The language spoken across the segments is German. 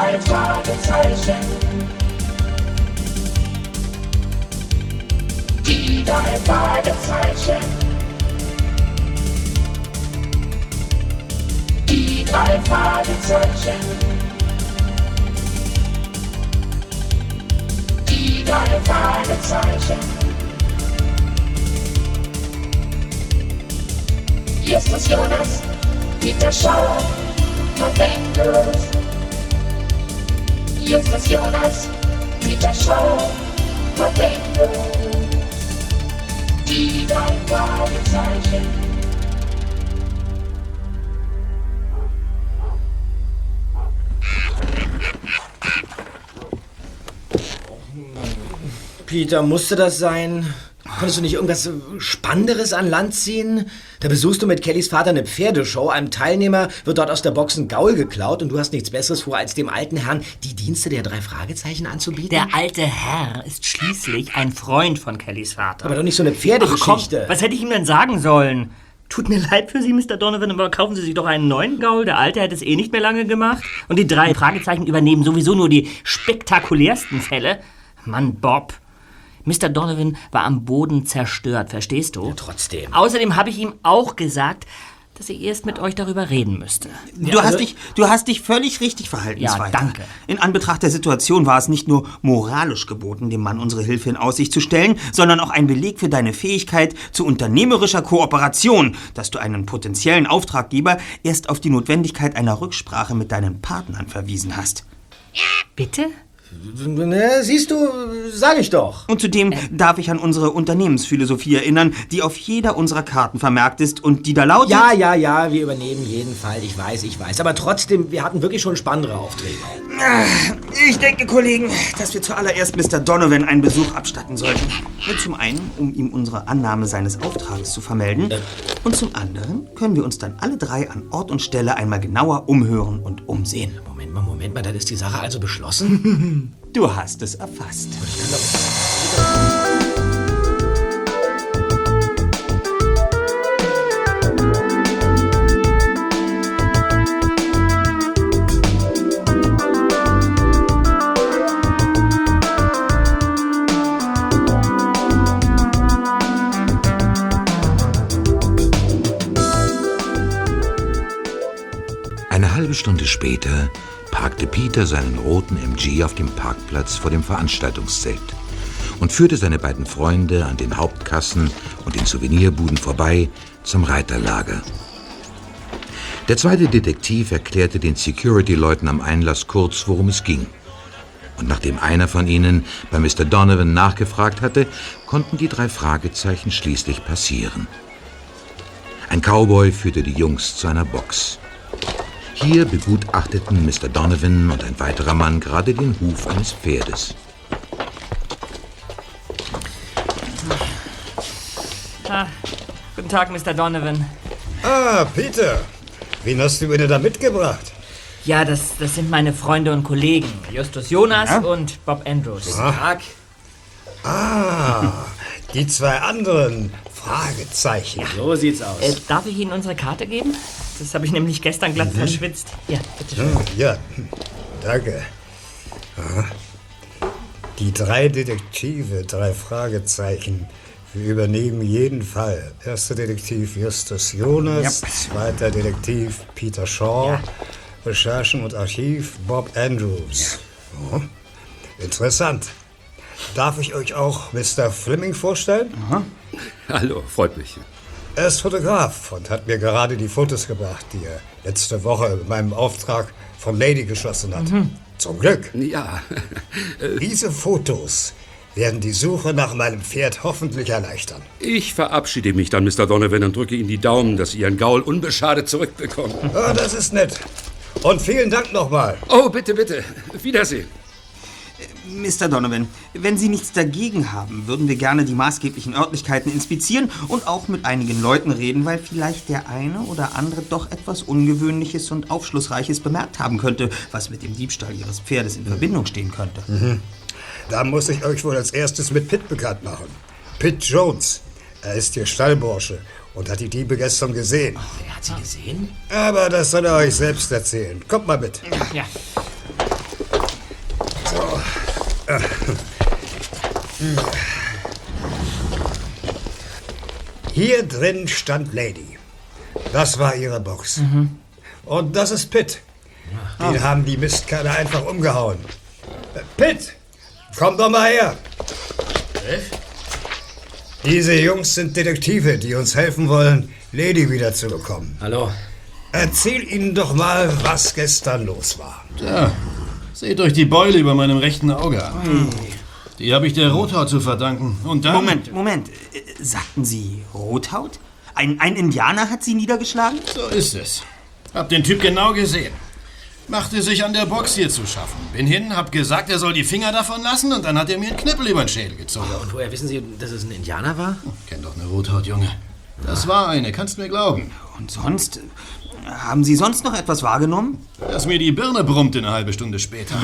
drei Fragezeichen. Die drei Fragezeichen. Die drei Fragezeichen. Die drei Fragezeichen. Justus Jonas, Peter Schauer, November. Justus Jonas, Peter Schauer, November. Die drei Fragezeichen. Peter, musste das sein? Konntest du nicht irgendwas Spannenderes an Land ziehen? Da besuchst du mit Kellys Vater eine Pferdeshow. Einem Teilnehmer wird dort aus der Box ein Gaul geklaut und du hast nichts Besseres vor, als dem alten Herrn die Dienste der drei Fragezeichen anzubieten? Der alte Herr ist schließlich ein Freund von Kellys Vater. Aber doch nicht so eine Pferdegeschichte. Ach was hätte ich ihm denn sagen sollen? Tut mir leid für Sie, Mr. Donovan, aber kaufen Sie sich doch einen neuen Gaul. Der alte hätte es eh nicht mehr lange gemacht. Und die drei Fragezeichen übernehmen sowieso nur die spektakulärsten Fälle. Mann, Bob. Mr. Donovan war am Boden zerstört, verstehst du? Ja, trotzdem. Außerdem habe ich ihm auch gesagt, dass er erst mit euch darüber reden müsste. Du, also- hast dich, du hast dich völlig richtig verhalten, Ja, Zweiter. danke. In Anbetracht der Situation war es nicht nur moralisch geboten, dem Mann unsere Hilfe in Aussicht zu stellen, sondern auch ein Beleg für deine Fähigkeit zu unternehmerischer Kooperation, dass du einen potenziellen Auftraggeber erst auf die Notwendigkeit einer Rücksprache mit deinen Partnern verwiesen hast. Bitte? Ne, siehst du, sag ich doch. Und zudem darf ich an unsere Unternehmensphilosophie erinnern, die auf jeder unserer Karten vermerkt ist und die da lautet... Ja, ja, ja, wir übernehmen jeden Fall. Ich weiß, ich weiß. Aber trotzdem, wir hatten wirklich schon spannendere Aufträge. Ich denke, Kollegen, dass wir zuallererst Mr. Donovan einen Besuch abstatten sollten. Zum einen, um ihm unsere Annahme seines Auftrages zu vermelden. Und zum anderen können wir uns dann alle drei an Ort und Stelle einmal genauer umhören und umsehen. Moment mal, Moment mal, dann ist die Sache also beschlossen? Du hast es erfasst. Eine halbe Stunde später parkte Peter seinen roten MG auf dem Parkplatz vor dem Veranstaltungszelt und führte seine beiden Freunde an den Hauptkassen und den Souvenirbuden vorbei zum Reiterlager. Der zweite Detektiv erklärte den Security-Leuten am Einlass kurz, worum es ging. Und nachdem einer von ihnen bei Mr. Donovan nachgefragt hatte, konnten die drei Fragezeichen schließlich passieren. Ein Cowboy führte die Jungs zu einer Box. Hier begutachteten Mr. Donovan und ein weiterer Mann gerade den Huf eines Pferdes. Ah, guten Tag, Mr. Donovan. Ah, Peter. Wen hast du mir denn da mitgebracht? Ja, das, das sind meine Freunde und Kollegen. Justus Jonas und Bob Andrews. Tag. Ah, die zwei anderen Fragezeichen. So sieht's aus. Äh, darf ich Ihnen unsere Karte geben? Das habe ich nämlich gestern glatt verschwitzt. Ja, bitteschön. Hm, Ja, danke. Aha. Die drei Detektive, drei Fragezeichen. Wir übernehmen jeden Fall. Erster Detektiv Justus Jonas, zweiter Detektiv Peter Shaw, Recherchen und Archiv Bob Andrews. Oh, interessant. Darf ich euch auch Mr. Fleming vorstellen? Hallo, freut mich. Er ist Fotograf und hat mir gerade die Fotos gebracht, die er letzte Woche mit meinem Auftrag von Lady geschossen hat. Zum Glück. Ja, Diese Fotos werden die Suche nach meinem Pferd hoffentlich erleichtern. ich verabschiede mich dann, Mr. Donovan, und drücke Ihnen die Daumen, dass Sie Ihren Gaul unbeschadet zurückbekommen. Ah, das ist nett. Und vielen Dank nochmal. Oh, bitte, bitte. Wiedersehen. Mr. Donovan, wenn Sie nichts dagegen haben, würden wir gerne die maßgeblichen Örtlichkeiten inspizieren und auch mit einigen Leuten reden, weil vielleicht der eine oder andere doch etwas Ungewöhnliches und Aufschlussreiches bemerkt haben könnte, was mit dem Diebstahl Ihres Pferdes in Verbindung stehen könnte. Da muss ich euch wohl als erstes mit Pitt bekannt machen. Pitt Jones. Er ist hier Stallbursche und hat die Diebe gestern gesehen. Wer hat sie gesehen? Aber das soll er euch selbst erzählen. Kommt mal mit. Ja. Hier drin stand Lady. Das war ihre Box. Und das ist Pitt. Den haben die Mistkerle einfach umgehauen. Pitt, komm doch mal her. Diese Jungs sind Detektive, die uns helfen wollen, Lady wiederzubekommen. Hallo. Erzähl ihnen doch mal, was gestern los war. Ja, seht euch die Beule über meinem rechten Auge an. Die habe ich der Rothaut zu verdanken. Und dann... Moment, Moment. Äh, Sagten Sie Rothaut? Ein, ein Indianer hat Sie niedergeschlagen? So ist es. Hab den Typ genau gesehen. Machte sich an der Box hier zu schaffen. Bin hin, hab gesagt, er soll die Finger davon lassen und dann hat er mir einen Knippel über den Schädel gezogen. Und woher wissen Sie, dass es ein Indianer war? Kenn doch eine Rothaut, Junge. Das war eine, kannst mir glauben. Und sonst? Haben Sie sonst noch etwas wahrgenommen? Dass mir die Birne brummte eine halbe Stunde später.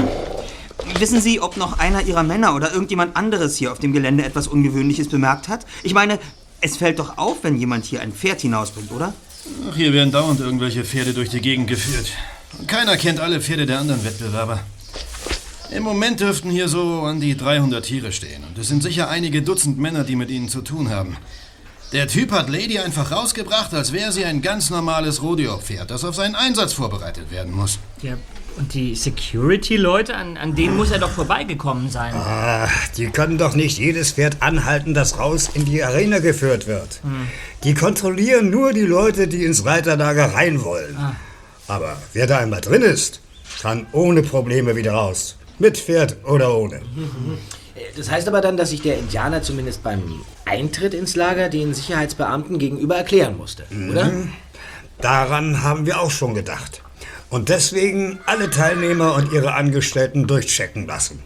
Wissen Sie, ob noch einer Ihrer Männer oder irgendjemand anderes hier auf dem Gelände etwas Ungewöhnliches bemerkt hat? Ich meine, es fällt doch auf, wenn jemand hier ein Pferd hinausbringt, oder? Ach, hier werden dauernd irgendwelche Pferde durch die Gegend geführt. Und keiner kennt alle Pferde der anderen Wettbewerber. Im Moment dürften hier so an die 300 Tiere stehen. Und es sind sicher einige Dutzend Männer, die mit ihnen zu tun haben. Der Typ hat Lady einfach rausgebracht, als wäre sie ein ganz normales Rodeo-Pferd, das auf seinen Einsatz vorbereitet werden muss. Ja, und die Security-Leute, an, an denen muss er doch vorbeigekommen sein. Ah, die können doch nicht jedes Pferd anhalten, das raus in die Arena geführt wird. Die kontrollieren nur die Leute, die ins Reiterlager rein wollen. Aber wer da einmal drin ist, kann ohne Probleme wieder raus. Mit Pferd oder ohne. Das heißt aber dann, dass sich der Indianer zumindest beim Eintritt ins Lager den Sicherheitsbeamten gegenüber erklären musste, oder? Daran haben wir auch schon gedacht. Und deswegen alle Teilnehmer und ihre Angestellten durchchecken lassen.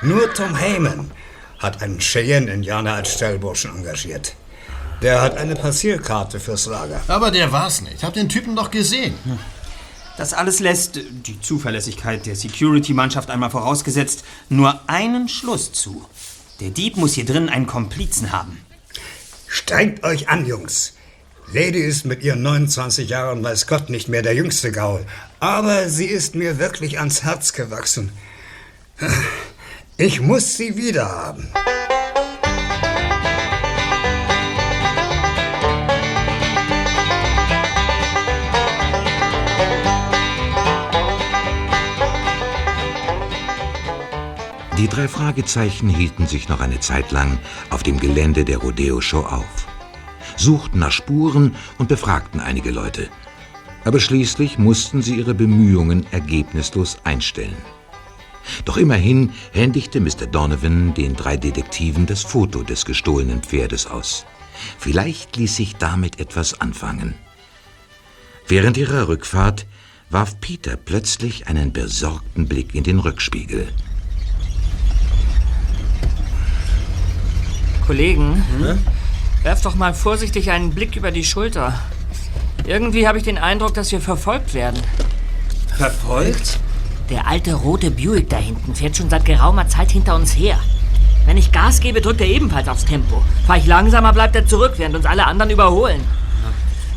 Nur Tom Heyman hat einen Cheyenne-Indianer als Stellburschen engagiert. Der hat eine Passierkarte fürs Lager. Aber der war's nicht. Hab den Typen doch gesehen. Das alles lässt, die Zuverlässigkeit der Security-Mannschaft einmal vorausgesetzt, nur einen Schluss zu. Der Dieb muss hier drin einen Komplizen haben. Strengt euch an, Jungs. Lady ist mit ihren 29 Jahren, weiß Gott, nicht mehr der jüngste Gaul. Aber sie ist mir wirklich ans Herz gewachsen. Ich muss sie wiederhaben. Die drei Fragezeichen hielten sich noch eine Zeit lang auf dem Gelände der Rodeo-Show auf, suchten nach Spuren und befragten einige Leute. Aber schließlich mussten sie ihre Bemühungen ergebnislos einstellen. Doch immerhin händigte Mr. Donovan den drei Detektiven das Foto des gestohlenen Pferdes aus. Vielleicht ließ sich damit etwas anfangen. Während ihrer Rückfahrt warf Peter plötzlich einen besorgten Blick in den Rückspiegel. Kollegen, werft doch mal vorsichtig einen Blick über die Schulter. Irgendwie habe ich den Eindruck, dass wir verfolgt werden. Verfolgt? Der alte rote Buick da hinten fährt schon seit geraumer Zeit hinter uns her. Wenn ich Gas gebe, drückt er ebenfalls aufs Tempo. Fahr ich langsamer, bleibt er zurück, während uns alle anderen überholen.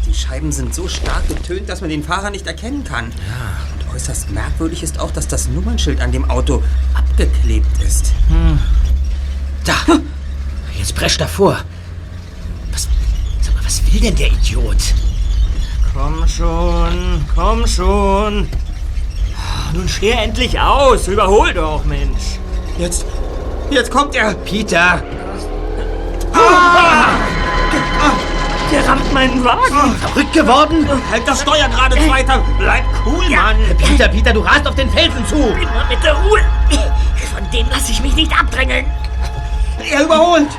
Die Scheiben sind so stark getönt, dass man den Fahrer nicht erkennen kann. Und äußerst merkwürdig ist auch, dass das Nummernschild an dem Auto abgeklebt ist. Da! Jetzt prescht er vor. Was, sag mal, was will denn der Idiot? Komm schon, komm schon. Ah, Nun scher endlich aus. Überhol doch, Mensch. Jetzt, jetzt kommt er. Peter! Der rammt meinen Wagen. Verrückt geworden? Halt das Steuer gerade weiter. Bleib cool, Mann. Peter, Peter, du rast auf den Felsen zu! Immer mit der Ruhe. Von dem lasse ich mich nicht abdrängeln. Er überholt.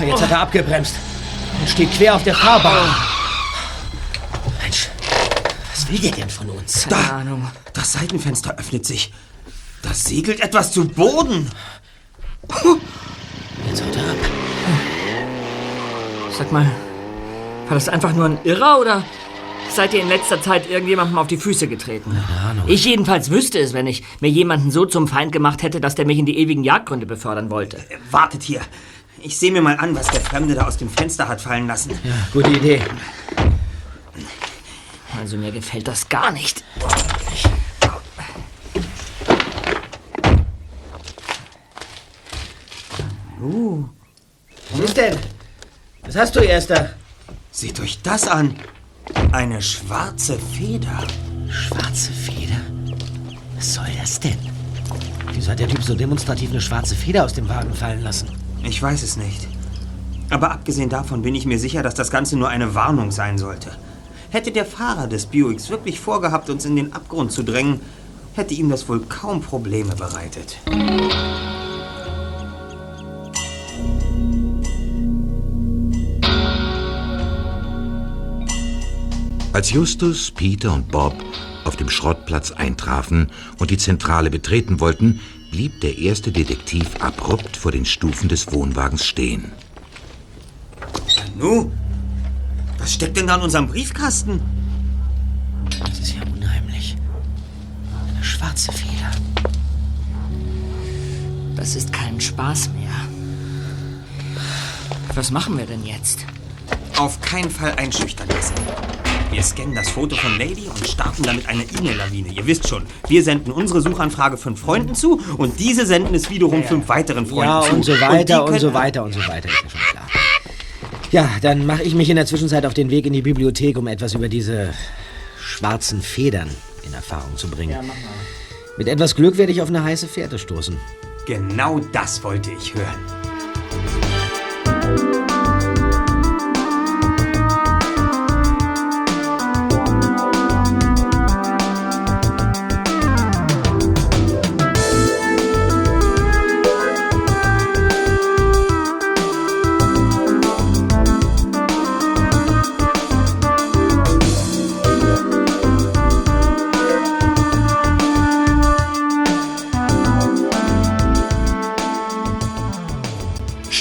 Jetzt hat er abgebremst und steht quer auf der Fahrbahn. Mensch, was will der denn von uns? Keine Ahnung. Das Seitenfenster öffnet sich. Da segelt etwas zu Boden. Jetzt haut er ab. Sag mal, war das einfach nur ein Irrer oder seid ihr in letzter Zeit irgendjemandem auf die Füße getreten? Ich jedenfalls wüsste es, wenn ich mir jemanden so zum Feind gemacht hätte, dass der mich in die ewigen Jagdgründe befördern wollte. Wartet hier. Ich sehe mir mal an, was der Fremde da aus dem Fenster hat fallen lassen. Gute Idee. Also mir gefällt das gar nicht. Was ist denn? Was hast du, Erster? Seht euch das an. Eine schwarze Feder. Schwarze Feder? Was soll das denn? Wieso hat der Typ so demonstrativ eine schwarze Feder aus dem Wagen fallen lassen? Ich weiß es nicht. Aber abgesehen davon bin ich mir sicher, dass das Ganze nur eine Warnung sein sollte. Hätte der Fahrer des Buicks wirklich vorgehabt, uns in den Abgrund zu drängen, hätte ihm das wohl kaum Probleme bereitet. Als Justus, Peter und Bob auf dem Schrottplatz eintrafen und die Zentrale betreten wollten, blieb der erste Detektiv abrupt vor den Stufen des Wohnwagens stehen. Nu, was steckt denn da in unserem Briefkasten? Das ist ja unheimlich. Eine schwarze Feder. Das ist kein Spaß mehr. Was machen wir denn jetzt? Auf keinen Fall einschüchtern lassen. Wir scannen das Foto von Lady und starten damit eine E-Mail-Lawine. Ihr wisst schon, wir senden unsere Suchanfrage fünf Freunden zu und diese senden es wiederum fünf weiteren Freunden Ja, zu. und so weiter und, können- so weiter und so weiter. Ist ja schon klar. Ja, dann mache ich mich in der Zwischenzeit auf den Weg in die Bibliothek, um etwas über diese schwarzen Federn in Erfahrung zu bringen. Mit etwas Glück werde ich auf eine heiße Fährte stoßen. Genau das wollte ich hören.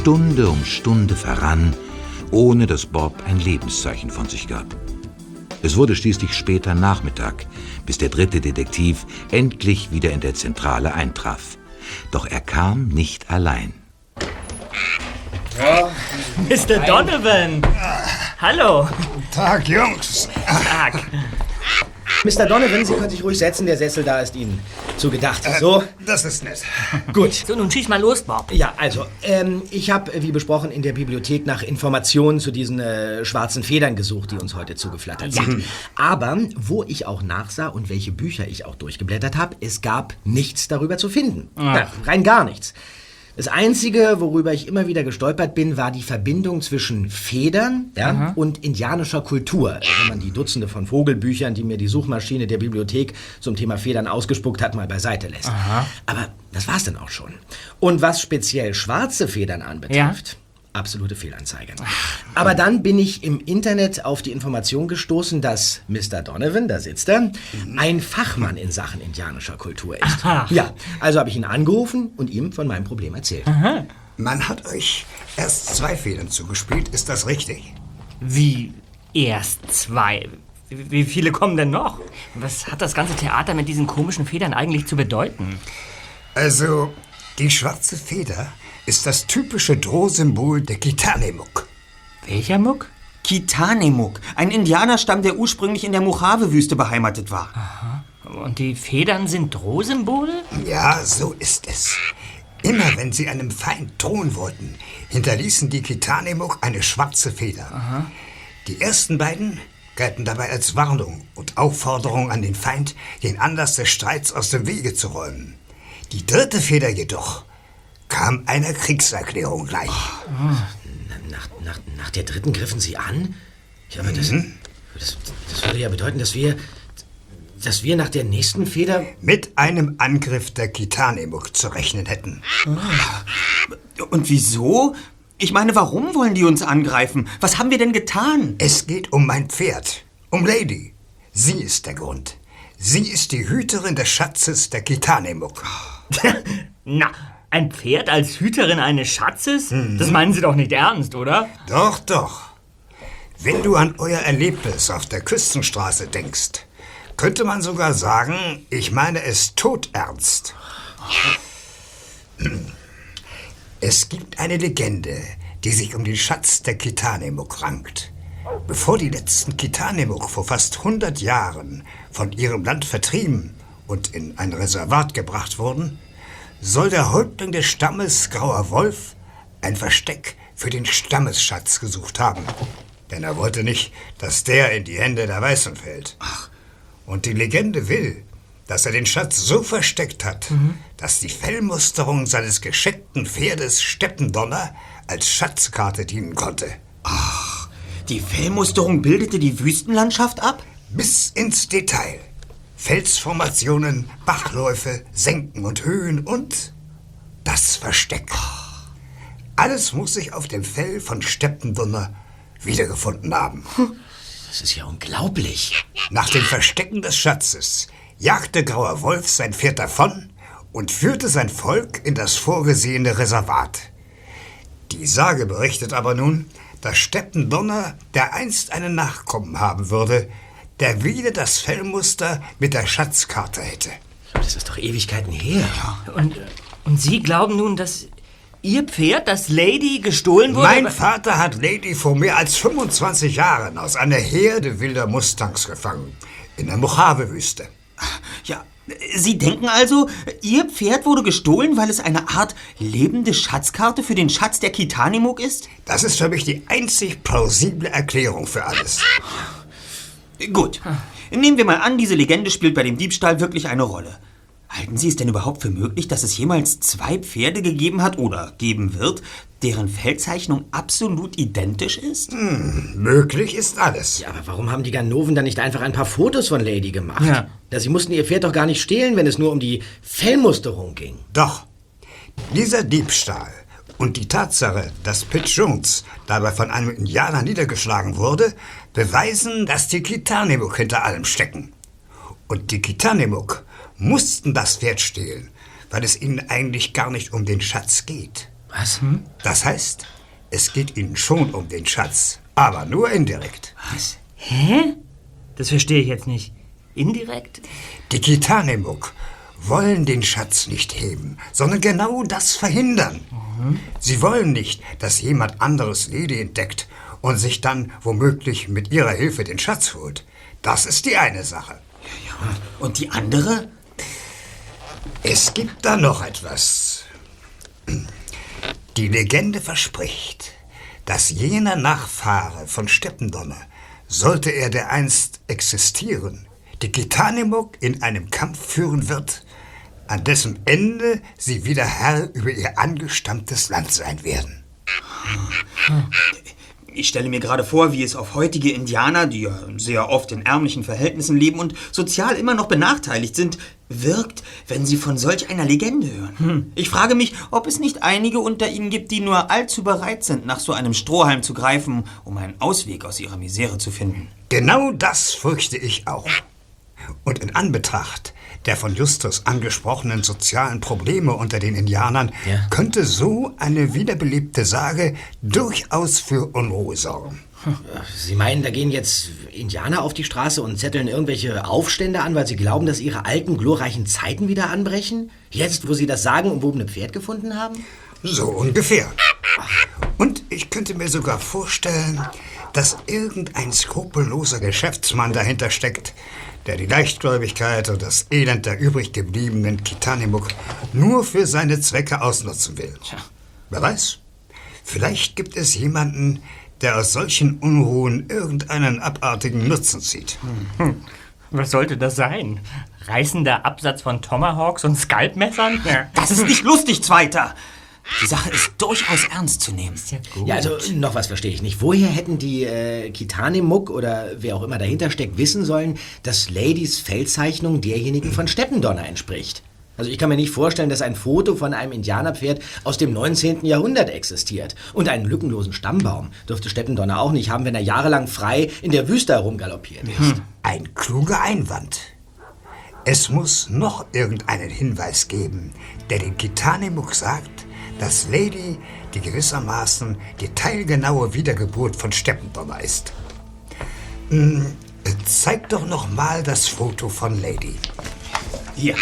Stunde um Stunde verrann, ohne dass Bob ein Lebenszeichen von sich gab. Es wurde schließlich später Nachmittag, bis der dritte Detektiv endlich wieder in der Zentrale eintraf. Doch er kam nicht allein. Mr. Donovan! Hallo! Tag, Jungs. Tag. Mr. Donovan, Sie können sich ruhig setzen, der Sessel da ist Ihnen zugedacht. So, Das ist nett. gut. So, nun schieß mal los, Bob. Ja, also, ähm, ich habe, wie besprochen, in der Bibliothek nach Informationen zu diesen äh, schwarzen Federn gesucht, die uns heute zugeflattert sind. Aber wo ich auch nachsah und welche Bücher ich auch durchgeblättert habe, es gab nichts darüber zu finden. Ja, rein gar nichts. Das Einzige, worüber ich immer wieder gestolpert bin, war die Verbindung zwischen Federn ja, und indianischer Kultur. Wenn man die Dutzende von Vogelbüchern, die mir die Suchmaschine der Bibliothek zum Thema Federn ausgespuckt hat, mal beiseite lässt. Aber das war's dann auch schon. Und was speziell schwarze Federn anbetrifft, absolute Fehlanzeige. Aber dann bin ich im Internet auf die Information gestoßen, dass Mr. Donovan, da sitzt er, ein Fachmann in Sachen indianischer Kultur ist. Ja, also habe ich ihn angerufen und ihm von meinem Problem erzählt. Man hat euch erst zwei Federn zugespielt, ist das richtig? Wie erst zwei? Wie viele kommen denn noch? Was hat das ganze Theater mit diesen komischen Federn eigentlich zu bedeuten? Also, die schwarze Feder ist das typische Drohsymbol der Kitanemuk. Welcher Muck? Kitanemuk, ein Indianerstamm, der ursprünglich in der Mojave-Wüste beheimatet war. Und die Federn sind Drohsymbole? Ja, so ist es. Immer wenn sie einem Feind drohen wollten, hinterließen die Kitanemuk eine schwarze Feder. Die ersten beiden galten dabei als Warnung und Aufforderung an den Feind, den Anlass des Streits aus dem Wege zu räumen. Die dritte Feder jedoch kam einer Kriegserklärung gleich. Nach, nach, nach der dritten griffen Sie an? Ja, aber das, das, das würde ja bedeuten, dass wir, dass wir nach der nächsten Feder... Mit einem Angriff der Kitanemuk zu rechnen hätten. Und wieso? Ich meine, warum wollen die uns angreifen? Was haben wir denn getan? Es geht um mein Pferd, um Lady. Sie ist der Grund. Sie ist die Hüterin des Schatzes der Kitanemuk. Na, ein Pferd als Hüterin eines Schatzes? Das meinen Sie doch nicht ernst, oder? Doch, doch. Wenn du an euer Erlebnis auf der Küstenstraße denkst, könnte man sogar sagen, ich meine es todernst. Es gibt eine Legende, die sich um den Schatz der Kitanemuk rankt. Bevor die letzten Kitanemuk vor fast 100 Jahren von ihrem Land vertrieben und in ein Reservat gebracht wurden, soll der Häuptling des Stammes Grauer Wolf ein Versteck für den Stammesschatz gesucht haben. Denn er wollte nicht, dass der in die Hände der Weißen fällt. Und die Legende will, dass er den Schatz so versteckt hat, dass die Fellmusterung seines gescheckten Pferdes Steppendonner als Schatzkarte dienen konnte. Die Fellmusterung bildete die Wüstenlandschaft ab? Bis ins Detail. Felsformationen, Bachläufe, Senken und Höhen und das Versteck. Alles muss sich auf dem Fell von Steppendonner wiedergefunden haben. Das ist ja unglaublich. Nach dem Verstecken des Schatzes jagte Grauer Wolf sein Pferd davon und führte sein Volk in das vorgesehene Reservat. Die Sage berichtet aber nun, dass Steppendonner dereinst einen Nachkommen haben würde, der wieder das Fellmuster mit der Schatzkarte hätte. Das ist doch Ewigkeiten her. Und, und Sie glauben nun, dass Ihr Pferd, das Lady, gestohlen wurde? Mein Vater hat Lady vor mehr als 25 Jahren aus einer Herde wilder Mustangs gefangen. In der Mojave-Wüste. Ja, Sie denken also, Ihr Pferd wurde gestohlen, weil es eine Art lebende Schatzkarte für den Schatz der Kitanimuk ist? Das ist für mich die einzig plausible Erklärung für alles. Gut. Nehmen wir mal an, diese Legende spielt bei dem Diebstahl wirklich eine Rolle. Halten Sie es denn überhaupt für möglich, dass es jemals zwei Pferde gegeben hat oder geben wird, deren Feldzeichnung absolut identisch ist? Möglich ist alles. Ja, aber warum haben die Ganoven dann nicht einfach ein paar Fotos von Lady gemacht? Ja. Ja, sie mussten ihr Pferd doch gar nicht stehlen, wenn es nur um die Fellmusterung ging. Doch, dieser Diebstahl und die Tatsache, dass Pitt Jones dabei von einem Indianer niedergeschlagen wurde, beweisen, dass die Kitanimuk hinter allem stecken. Und die Kitanimuk mussten das Pferd stehlen, weil es ihnen eigentlich gar nicht um den Schatz geht. Was? Das heißt, es geht ihnen schon um den Schatz, aber nur indirekt. Was? Hä? Das verstehe ich jetzt nicht. Indirekt? Die Kitanimuk wollen den Schatz nicht heben, sondern genau das verhindern. Sie wollen nicht, dass jemand anderes Lady entdeckt und sich dann womöglich mit ihrer Hilfe den Schatz holt. Das ist die eine Sache. Und die andere? Es gibt da noch etwas. Die Legende verspricht, dass jener Nachfahre von Steppendonner, sollte er dereinst existieren, die Kitanimuk in einem Kampf führen wird, an dessen Ende sie wieder Herr über ihr angestammtes Land sein werden. Ich stelle mir gerade vor, wie es auf heutige Indianer, die ja sehr oft in ärmlichen Verhältnissen leben und sozial immer noch benachteiligt sind, wirkt, wenn sie von solch einer Legende hören. Ich frage mich, ob es nicht einige unter ihnen gibt, die nur allzu bereit sind, nach so einem Strohhalm zu greifen, um einen Ausweg aus ihrer Misere zu finden. Genau das fürchte ich auch. Und in Anbetracht der von Justus angesprochenen sozialen Probleme unter den Indianern Ja. könnte so eine wiederbelebte Sage durchaus für Unruhe sorgen. Sie meinen, da gehen jetzt Indianer auf die Straße und zetteln irgendwelche Aufstände an, weil sie glauben, dass ihre alten, glorreichen Zeiten wieder anbrechen? Jetzt, wo sie das sagenumwobene Pferd gefunden haben? So ungefähr. Und ich könnte mir sogar vorstellen, dass irgendein skrupelloser Geschäftsmann dahinter steckt, der die Leichtgläubigkeit und das Elend der übrig gebliebenen Kitanimuk nur für seine Zwecke ausnutzen will. Wer weiß, vielleicht gibt es jemanden, der aus solchen Unruhen irgendeinen abartigen Nutzen zieht. Was sollte das sein? Reißender Absatz von Tomahawks und Skalpmessern? Das ist nicht lustig, Zweiter! Die Sache ist durchaus ernst zu nehmen. Ja, also noch was verstehe ich nicht. Woher hätten die äh, Kitanemuk oder wer auch immer dahinter steckt wissen sollen, dass Ladies Feldzeichnung derjenigen von Steppendonner entspricht? Also ich kann mir nicht vorstellen, dass ein Foto von einem Indianerpferd aus dem 19. Jahrhundert existiert. Und einen lückenlosen Stammbaum dürfte Steppendonner auch nicht haben, wenn er jahrelang frei in der Wüste herumgaloppiert ist. Ein kluger Einwand. Es muss noch irgendeinen Hinweis geben, der den Kitanimuk sagt, dass Lady die gewissermaßen die teilgenaue Wiedergeburt von Steppendonner ist. Hm, zeig doch noch mal das Foto von Lady. Hier.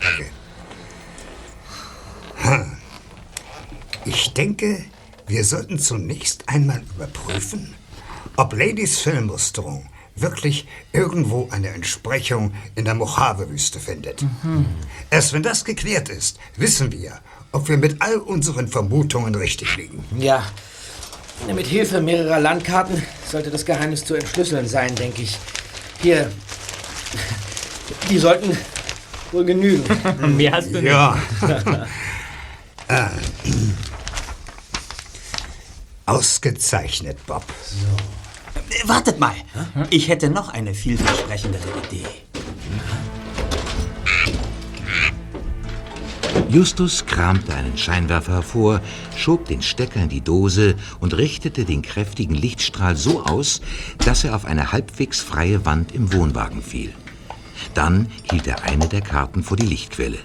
Danke. Hm. Ich denke, wir sollten zunächst einmal überprüfen, ob Ladies Fellmusterung wirklich irgendwo eine Entsprechung in der Mojave-Wüste findet. Erst wenn das geklärt ist, wissen wir, ob wir mit all unseren Vermutungen richtig liegen. Ja, mit Hilfe mehrerer Landkarten sollte das Geheimnis zu entschlüsseln sein, denke ich. Hier, die sollten wohl genügen. Mehr hast du nicht. Ja. Ah. Ausgezeichnet, Bob. Äh, Wartet mal. Ich hätte noch eine vielversprechendere Idee. Justus kramte einen Scheinwerfer hervor, schob den Stecker in die Dose und richtete den kräftigen Lichtstrahl so aus, dass er auf eine halbwegs freie Wand im Wohnwagen fiel. Dann hielt er eine der Karten vor die Lichtquelle.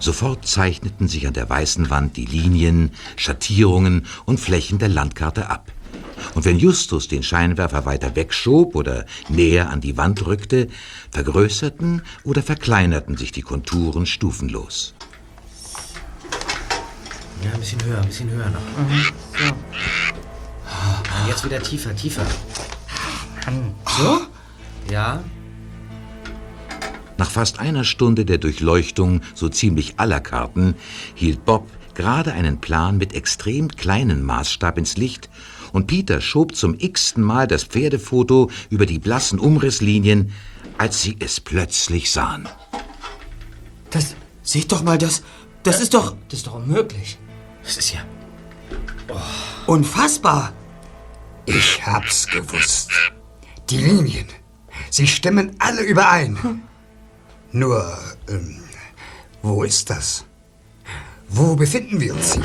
Sofort zeichneten sich an der weißen Wand die Linien, Schattierungen und Flächen der Landkarte ab. Und wenn Justus den Scheinwerfer weiter wegschob oder näher an die Wand rückte, vergrößerten oder verkleinerten sich die Konturen stufenlos. Ja, ein bisschen höher, ein bisschen höher noch. Ah, Jetzt wieder tiefer, tiefer. So? Ja. Nach fast einer Stunde der Durchleuchtung so ziemlich aller Karten hielt Bob gerade einen Plan mit extrem kleinem Maßstab ins Licht und Peter schob zum x-ten Mal das Pferdefoto über die blassen Umrisslinien, als sie es plötzlich sahen. Das. Seht doch mal, das. Das ist doch Das ist doch unmöglich. Das ist ja. unfassbar. Ich hab's gewusst. Die Linien, sie stimmen alle überein. Nur, ähm, wo ist das? Wo befinden wir uns hier?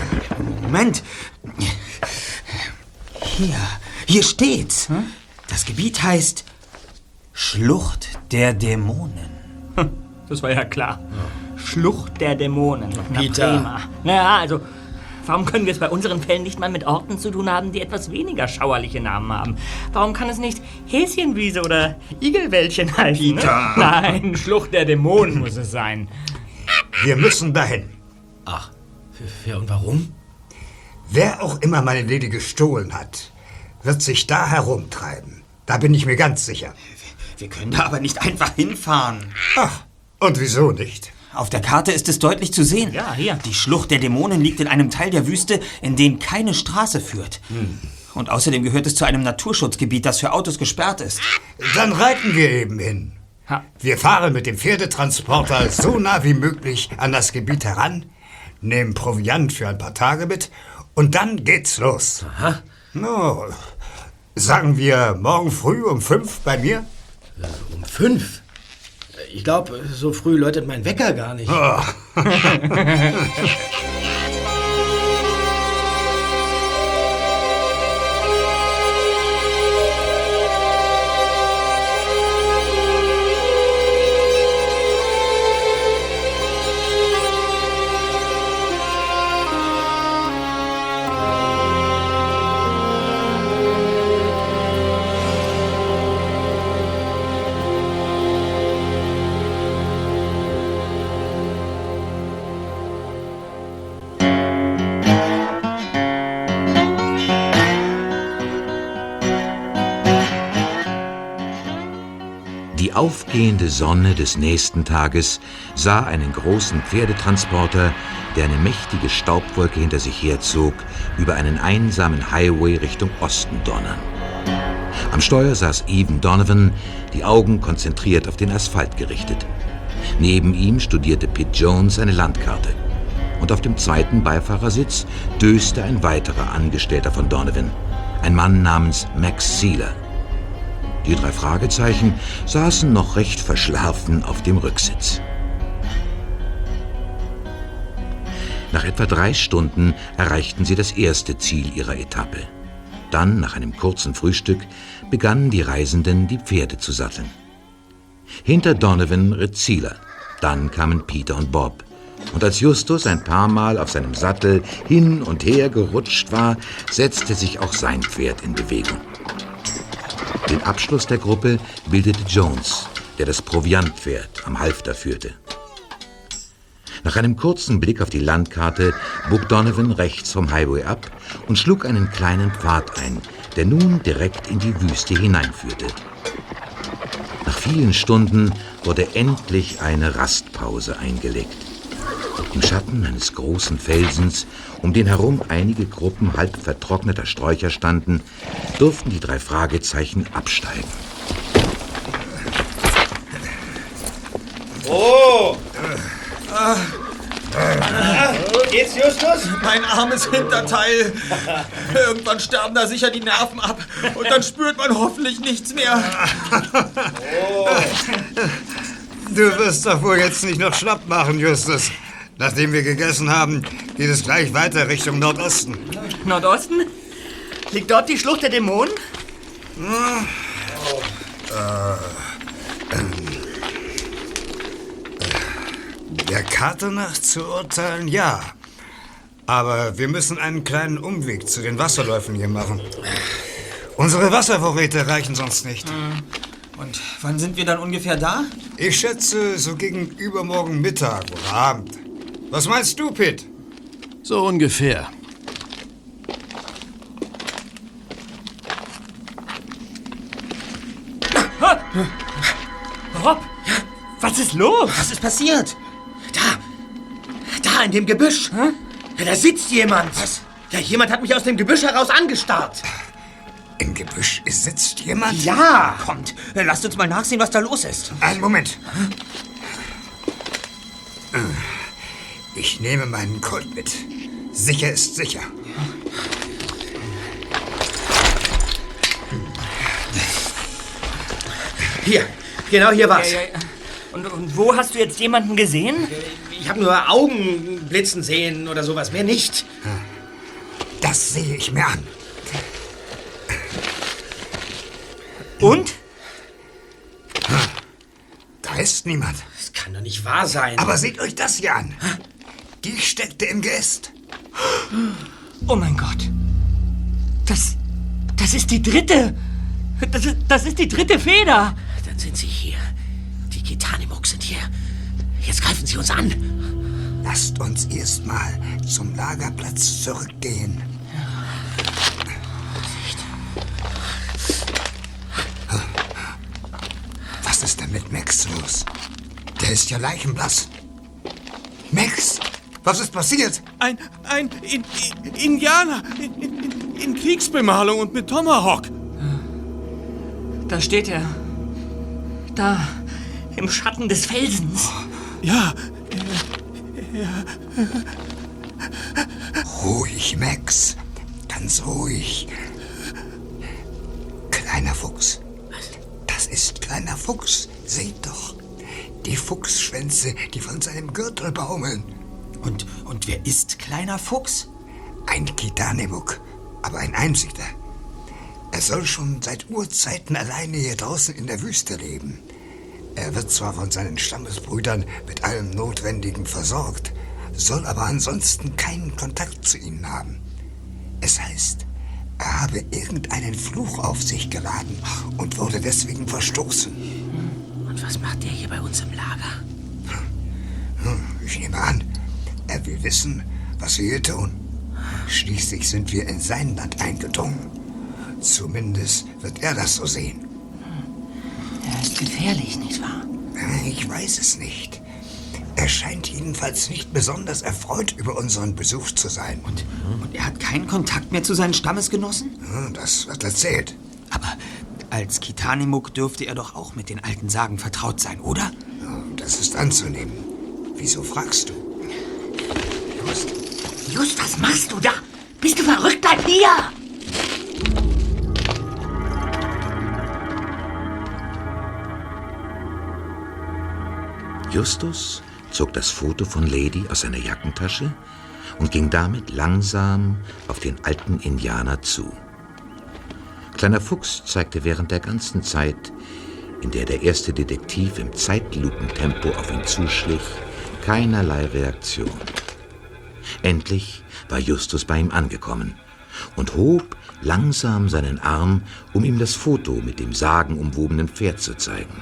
Moment. Hier. Hier steht's. Das Gebiet heißt Schlucht der Dämonen. Das war ja klar. Schlucht der Dämonen. Na Peter. prima. Naja, also, warum können wir es bei unseren Fällen nicht mal mit Orten zu tun haben, die etwas weniger schauerliche Namen haben? Warum kann es nicht Häschenwiese oder Igelwäldchen heißen? Ne? Peter. Nein, Schlucht der Dämonen muss es sein. Wir müssen dahin. Ach, ja, und warum? Wer auch immer meine Lady gestohlen hat, wird sich da herumtreiben. Da bin ich mir ganz sicher. Wir können da aber nicht einfach hinfahren. Ach, und wieso nicht? Auf der Karte ist es deutlich zu sehen. Ja, hier. Die Schlucht der Dämonen liegt in einem Teil der Wüste, in den keine Straße führt. Und außerdem gehört es zu einem Naturschutzgebiet, das für Autos gesperrt ist. Dann reiten wir eben hin. Ha. Wir fahren mit dem Pferdetransporter so nah wie möglich an das Gebiet heran, nehmen Proviant für ein paar Tage mit und dann geht's los. Aha. No, sagen wir morgen früh um fünf bei mir? Um fünf? Ich glaube, so früh läutet mein Wecker gar nicht. aufgehende Sonne des nächsten Tages sah einen großen Pferdetransporter, der eine mächtige Staubwolke hinter sich herzog, über einen einsamen Highway Richtung Osten donnern. Am Steuer saß Even Donovan, die Augen konzentriert auf den Asphalt gerichtet. Neben ihm studierte Pitt Jones eine Landkarte. Und auf dem zweiten Beifahrersitz döste ein weiterer Angestellter von Donovan, ein Mann namens Max Sealer. Die drei Fragezeichen saßen noch recht verschlafen auf dem Rücksitz. Nach etwa drei Stunden erreichten sie das erste Ziel ihrer Etappe. Dann, nach einem kurzen Frühstück, begannen die Reisenden, die Pferde zu satteln. Hinter Donovan ritt Zieler. Dann kamen Peter und Bob. Und als Justus ein paar Mal auf seinem Sattel hin und her gerutscht war, setzte sich auch sein Pferd in Bewegung. Den Abschluss der Gruppe bildete Jones, der das Proviantpferd am Halfter führte. Nach einem kurzen Blick auf die Landkarte bog Donovan rechts vom Highway ab und schlug einen kleinen Pfad ein, der nun direkt in die Wüste hineinführte. vielen Stunden wurde endlich eine Rastpause eingelegt. Im Schatten eines großen Felsens, um den herum einige Gruppen halb vertrockneter Sträucher standen, durften die drei Fragezeichen absteigen. Oh! Geht's, Justus? Mein armes Hinterteil. Irgendwann sterben da sicher die Nerven ab. Und dann spürt man hoffentlich nichts mehr. Du wirst doch wohl jetzt nicht noch schlapp machen, Justus. Nachdem wir gegessen haben, geht es gleich weiter Richtung Nordosten. Nordosten? Liegt dort die Schlucht der Dämonen? Der Karte nach zu urteilen, ja. Aber wir müssen einen kleinen Umweg zu den Wasserläufen hier machen. Unsere Wasservorräte reichen sonst nicht. Und wann sind wir dann ungefähr da? Ich schätze, so gegen übermorgen Mittag oder Abend. Was meinst du, Pitt? So ungefähr. Rob, was ist los? Was ist passiert? Da! Da in dem Gebüsch! Ja, da sitzt jemand! Was? Ja, jemand hat mich aus dem Gebüsch heraus angestarrt! Im Gebüsch sitzt jemand? Ja! Kommt, lasst uns mal nachsehen, was da los ist. Einen Moment. Ich nehme meinen Colt mit. Sicher ist sicher. Hier, genau hier war's. Ja, ja, ja. Und, und wo hast du jetzt jemanden gesehen? Ich habe nur Augen blitzen sehen oder sowas, mehr nicht. Das sehe ich mir an. Und? Da ist niemand. Das kann doch nicht wahr sein. Aber seht euch das hier an. Die steckte im Geäst. Oh mein Gott. Das. Das ist die dritte. Das ist, das ist die dritte Feder. Dann sind sie hier. Die Gitanimuk sind hier. Jetzt greifen sie uns an. Lasst uns erstmal zum Lagerplatz zurückgehen. Was ist denn mit Max los? Der ist ja leichenblass. Max, was ist passiert? Ein, ein in, in, Indianer in, in, in Kriegsbemalung und mit Tomahawk. Da steht er. Da. Im Schatten des Felsens. Ja, Ruhig, Max. Ganz ruhig. Kleiner Fuchs. Das ist kleiner Fuchs. Seht doch. Die Fuchsschwänze, die von seinem Gürtel baumeln. Und, und wer ist kleiner Fuchs? Ein Kitanebuk, aber ein einziger. Er soll schon seit Urzeiten alleine hier draußen in der Wüste leben. Er wird zwar von seinen Stammesbrüdern mit allem Notwendigen versorgt, soll aber ansonsten keinen Kontakt zu ihnen haben. Es heißt, er habe irgendeinen Fluch auf sich geladen und wurde deswegen verstoßen. Und was macht der hier bei uns im Lager? Hm, Ich nehme an, er will wissen, was wir hier tun. Schließlich sind wir in sein Land eingedrungen. Zumindest wird er das so sehen. Er ist gefährlich, nicht wahr? Ich weiß es nicht. Er scheint jedenfalls nicht besonders erfreut über unseren Besuch zu sein. Und, und er hat keinen Kontakt mehr zu seinen Stammesgenossen? Das wird erzählt. Aber als Kitanimuk dürfte er doch auch mit den alten Sagen vertraut sein, oder? Das ist anzunehmen. Wieso fragst du? Just, Just, was machst du da? Bist du verrückt? Bleib hier! Justus zog das Foto von Lady aus seiner Jackentasche und ging damit langsam auf den alten Indianer zu. Kleiner Fuchs zeigte während der ganzen Zeit, in der der erste Detektiv im Zeitlupentempo auf ihn zuschlich, keinerlei Reaktion. Endlich war Justus bei ihm angekommen und hob langsam seinen Arm, um ihm das Foto mit dem sagenumwobenen Pferd zu zeigen.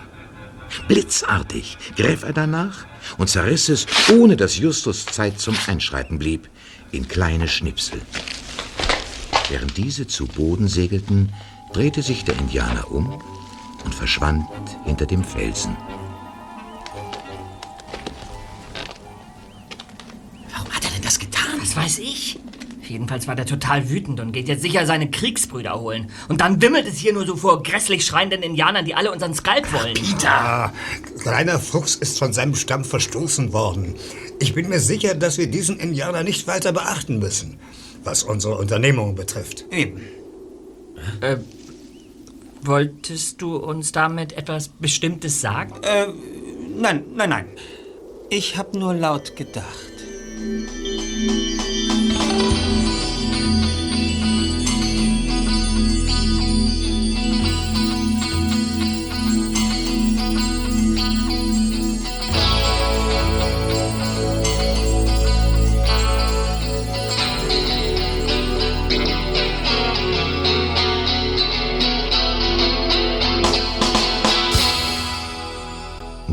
Blitzartig griff er danach und zerriss es, ohne dass Justus Zeit zum Einschreiten blieb, in kleine Schnipsel. Während diese zu Boden segelten, drehte sich der Indianer um und verschwand hinter dem Felsen. Weiß ich? Jedenfalls war der total wütend und geht jetzt sicher seine Kriegsbrüder holen. Und dann wimmelt es hier nur so vor grässlich schreienden Indianern, die alle unseren Skalp wollen. Ah, kleiner Fuchs ist von seinem Stamm verstoßen worden. Ich bin mir sicher, dass wir diesen Indianer nicht weiter beachten müssen, was unsere Unternehmung betrifft. Eben. Äh, wolltest du uns damit etwas Bestimmtes sagen? Äh, nein, nein, nein. Ich habe nur laut gedacht.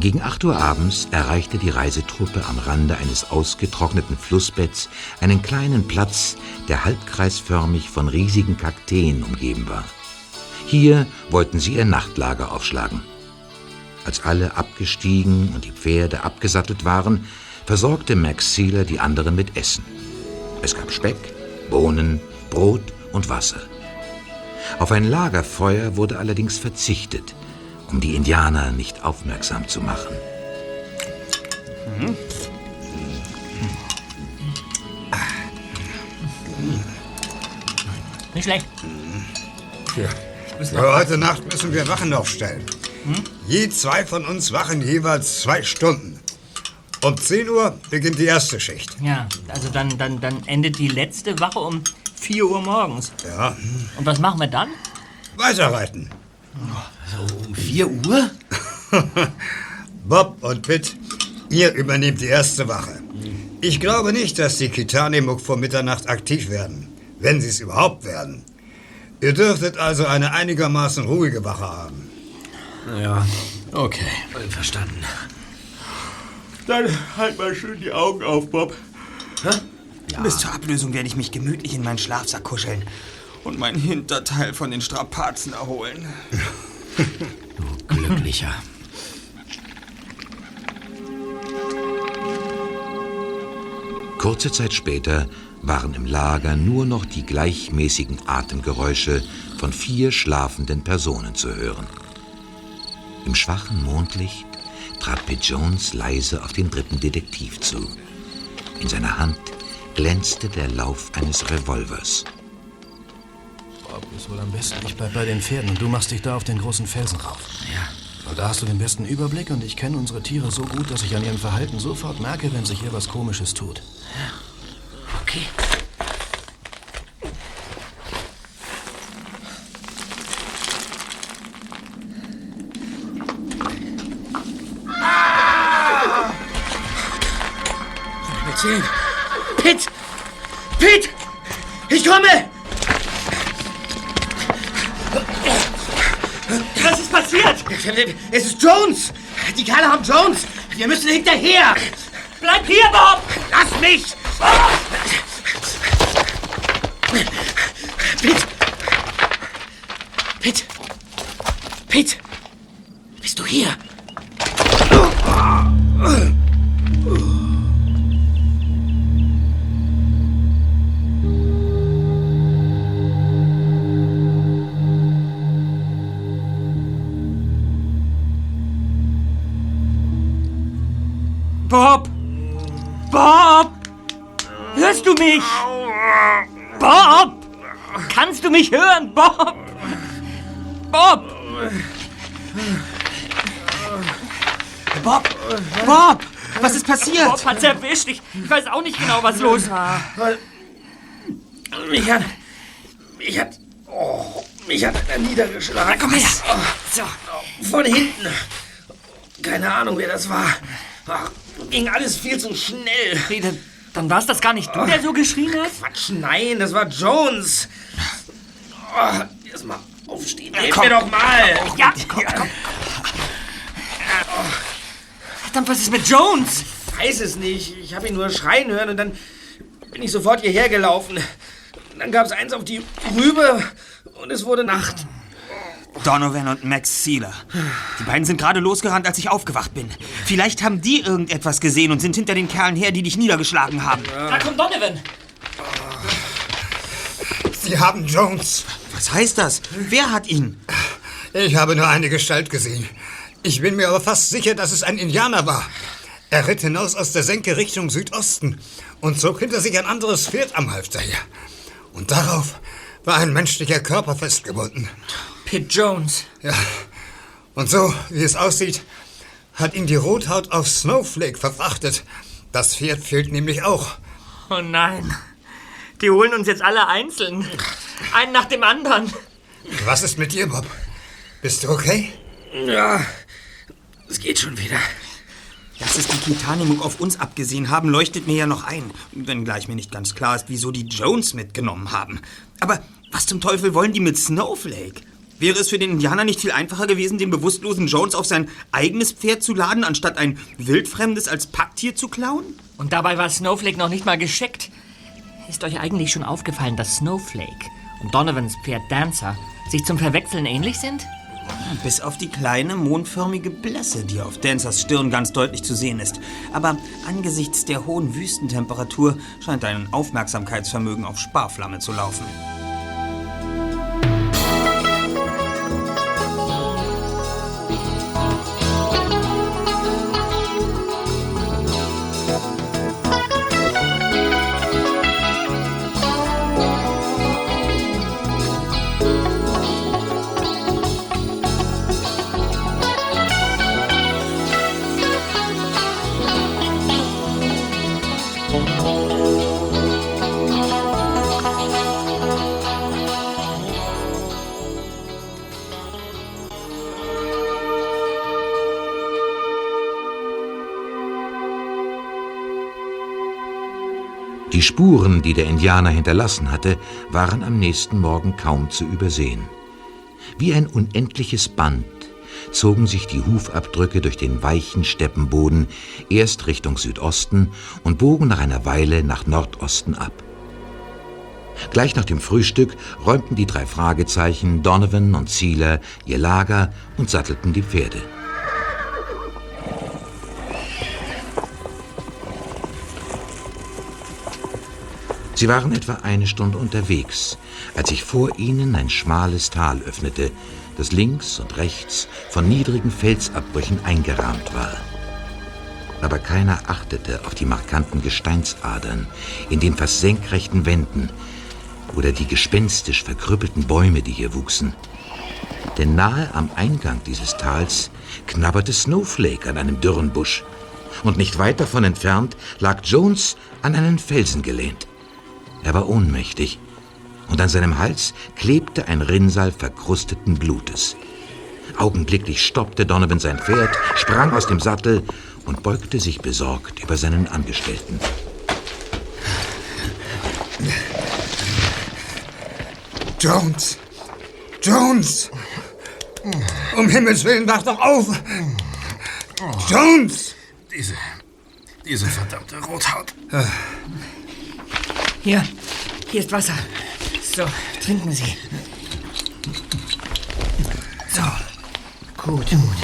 Gegen 8 Uhr abends erreichte die Reisetruppe am Rande eines ausgetrockneten Flussbetts einen kleinen Platz, der halbkreisförmig von riesigen Kakteen umgeben war. Hier wollten sie ihr Nachtlager aufschlagen. Als alle abgestiegen und die Pferde abgesattelt waren, versorgte Max Sealer die anderen mit Essen. Es gab Speck, Bohnen, Brot und Wasser. Auf ein Lagerfeuer wurde allerdings verzichtet, um die Indianer nicht aufmerksam zu machen. Nicht schlecht. Für heute Nacht müssen wir Wachen aufstellen. Je zwei von uns wachen jeweils zwei Stunden. Um 10 Uhr beginnt die erste Schicht. Ja, also dann, dann, dann endet die letzte Wache um 4 Uhr morgens. Ja, Und was machen wir dann? weiterreiten. Um 4 Uhr? Bob und Pitt, ihr übernehmt die erste Wache. Ich glaube nicht, dass die Kitanimuk vor Mitternacht aktiv werden, wenn sie es überhaupt werden. Ihr dürftet also eine einigermaßen ruhige Wache haben. Ja, okay. Verstanden. Dann halt mal schön die Augen auf, Bob. Bis zur Ablösung werde ich mich gemütlich in meinen Schlafsack kuscheln und mein Hinterteil von den Strapazen erholen. Glücklicher. Kurze Zeit später waren im Lager nur noch die gleichmäßigen Atemgeräusche von vier schlafenden Personen zu hören. Im schwachen Mondlicht trat Pitt Jones leise auf den dritten Detektiv zu. In seiner Hand glänzte der Lauf eines Revolvers. Bob, ist wohl am besten. Ich bleib bei den Pferden und du machst dich da auf den großen Felsen rauf. Ja. Und da hast du den besten Überblick und ich kenne unsere Tiere so gut, dass ich an ihrem Verhalten sofort merke, wenn sich hier was Komisches tut. Okay. Erzählen. Pitt! Pitt! Ich komme! Es ist Jones! Die Kerle haben Jones! Wir müssen hinterher! Bleib hier, Bob! Lass mich! Erwischt. Ich, weiß auch nicht genau, was los war. Mich hat. Mich hat. Oh, mich hat einer niedergeschlagen. Komm her. So. Von hinten. Keine Ahnung, wer das war. Ach, ging alles viel zu schnell. Friede, dann war es das gar nicht du, der so geschrien hat? Quatsch, nein, das war Jones. Oh, Erstmal aufstehen. Hilf komm. mir doch mal. Ja, komm, komm. Verdammt, was ist mit Jones? Weiß es nicht. Ich habe ihn nur schreien hören und dann bin ich sofort hierher gelaufen. Dann gab es eins auf die Rübe und es wurde Nacht. Donovan und Max Sealer. Die beiden sind gerade losgerannt, als ich aufgewacht bin. Vielleicht haben die irgendetwas gesehen und sind hinter den Kerlen her, die dich niedergeschlagen haben. Da kommt Donovan. Sie haben Jones. Was heißt das? Wer hat ihn? Ich habe nur eine Gestalt gesehen. Ich bin mir aber fast sicher, dass es ein Indianer war. Er ritt hinaus aus der Senke Richtung Südosten und zog hinter sich ein anderes Pferd am Halfter her. Und darauf war ein menschlicher Körper festgebunden. Pitt Jones. Ja. Und so, wie es aussieht, hat ihn die Rothaut auf Snowflake verfrachtet. Das Pferd fehlt nämlich auch. Oh nein. Die holen uns jetzt alle einzeln. Einen nach dem anderen. Was ist mit dir, Bob? Bist du okay? Ja, es geht schon wieder. Dass es die Kitanimuk auf uns abgesehen haben, leuchtet mir ja noch ein. Wenngleich mir nicht ganz klar ist, wieso die Jones mitgenommen haben. Aber was zum Teufel wollen die mit Snowflake? Wäre es für den Indianer nicht viel einfacher gewesen, den bewusstlosen Jones auf sein eigenes Pferd zu laden, anstatt ein wildfremdes als Packtier zu klauen? Und dabei war Snowflake noch nicht mal gescheckt. Ist euch eigentlich schon aufgefallen, dass Snowflake und Donovans Pferd Dancer sich zum Verwechseln ähnlich sind? Bis auf die kleine, mondförmige Blässe, die auf Dancers Stirn ganz deutlich zu sehen ist. Aber angesichts der hohen Wüstentemperatur scheint dein Aufmerksamkeitsvermögen auf Sparflamme zu laufen. Spuren, die der Indianer hinterlassen hatte, waren am nächsten Morgen kaum zu übersehen. Wie ein unendliches Band zogen sich die Hufabdrücke durch den weichen Steppenboden erst Richtung Südosten und bogen nach einer Weile nach Nordosten ab. Gleich nach dem Frühstück räumten die drei Fragezeichen, Donovan und Zieler, ihr Lager und sattelten die Pferde. Sie waren etwa eine Stunde unterwegs, als sich vor ihnen ein schmales Tal öffnete, das links und rechts von niedrigen Felsabbrüchen eingerahmt war. Aber keiner achtete auf die markanten Gesteinsadern in den fast senkrechten Wänden oder die gespenstisch verkrüppelten Bäume, die hier wuchsen. Denn nahe am Eingang dieses Tals knabberte Snowflake an einem dürren Busch. Und nicht weit davon entfernt lag Jones an einen Felsen gelehnt. Er war ohnmächtig und an seinem Hals klebte ein Rinnsal verkrusteten Blutes. Augenblicklich stoppte Donovan sein Pferd, sprang aus dem Sattel und beugte sich besorgt über seinen Angestellten. Jones! Jones! Um Himmels Willen, wach doch auf! Jones! Diese. Diese verdammte Rothaut. Hier, hier ist Wasser. So, trinken Sie. So, gut, gut.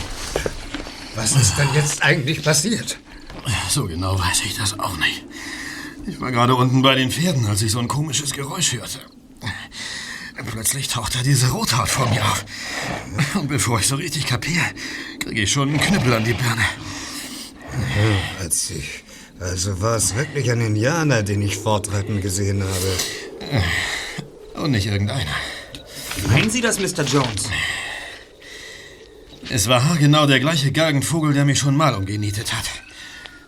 Was ist denn jetzt eigentlich passiert? So genau weiß ich das auch nicht. Ich war gerade unten bei den Pferden, als ich so ein komisches Geräusch hörte. Plötzlich taucht da diese Rothaut vor mir auf. Und bevor ich so richtig kapiere, kriege ich schon einen Knüppel an die Birne. Als ich, also war es wirklich ein Indianer, den ich fortreiten gesehen habe. Und nicht irgendeiner. Meinen Sie das, Mr. Jones? Es war genau der gleiche Galgenvogel, der mich schon mal umgenietet hat.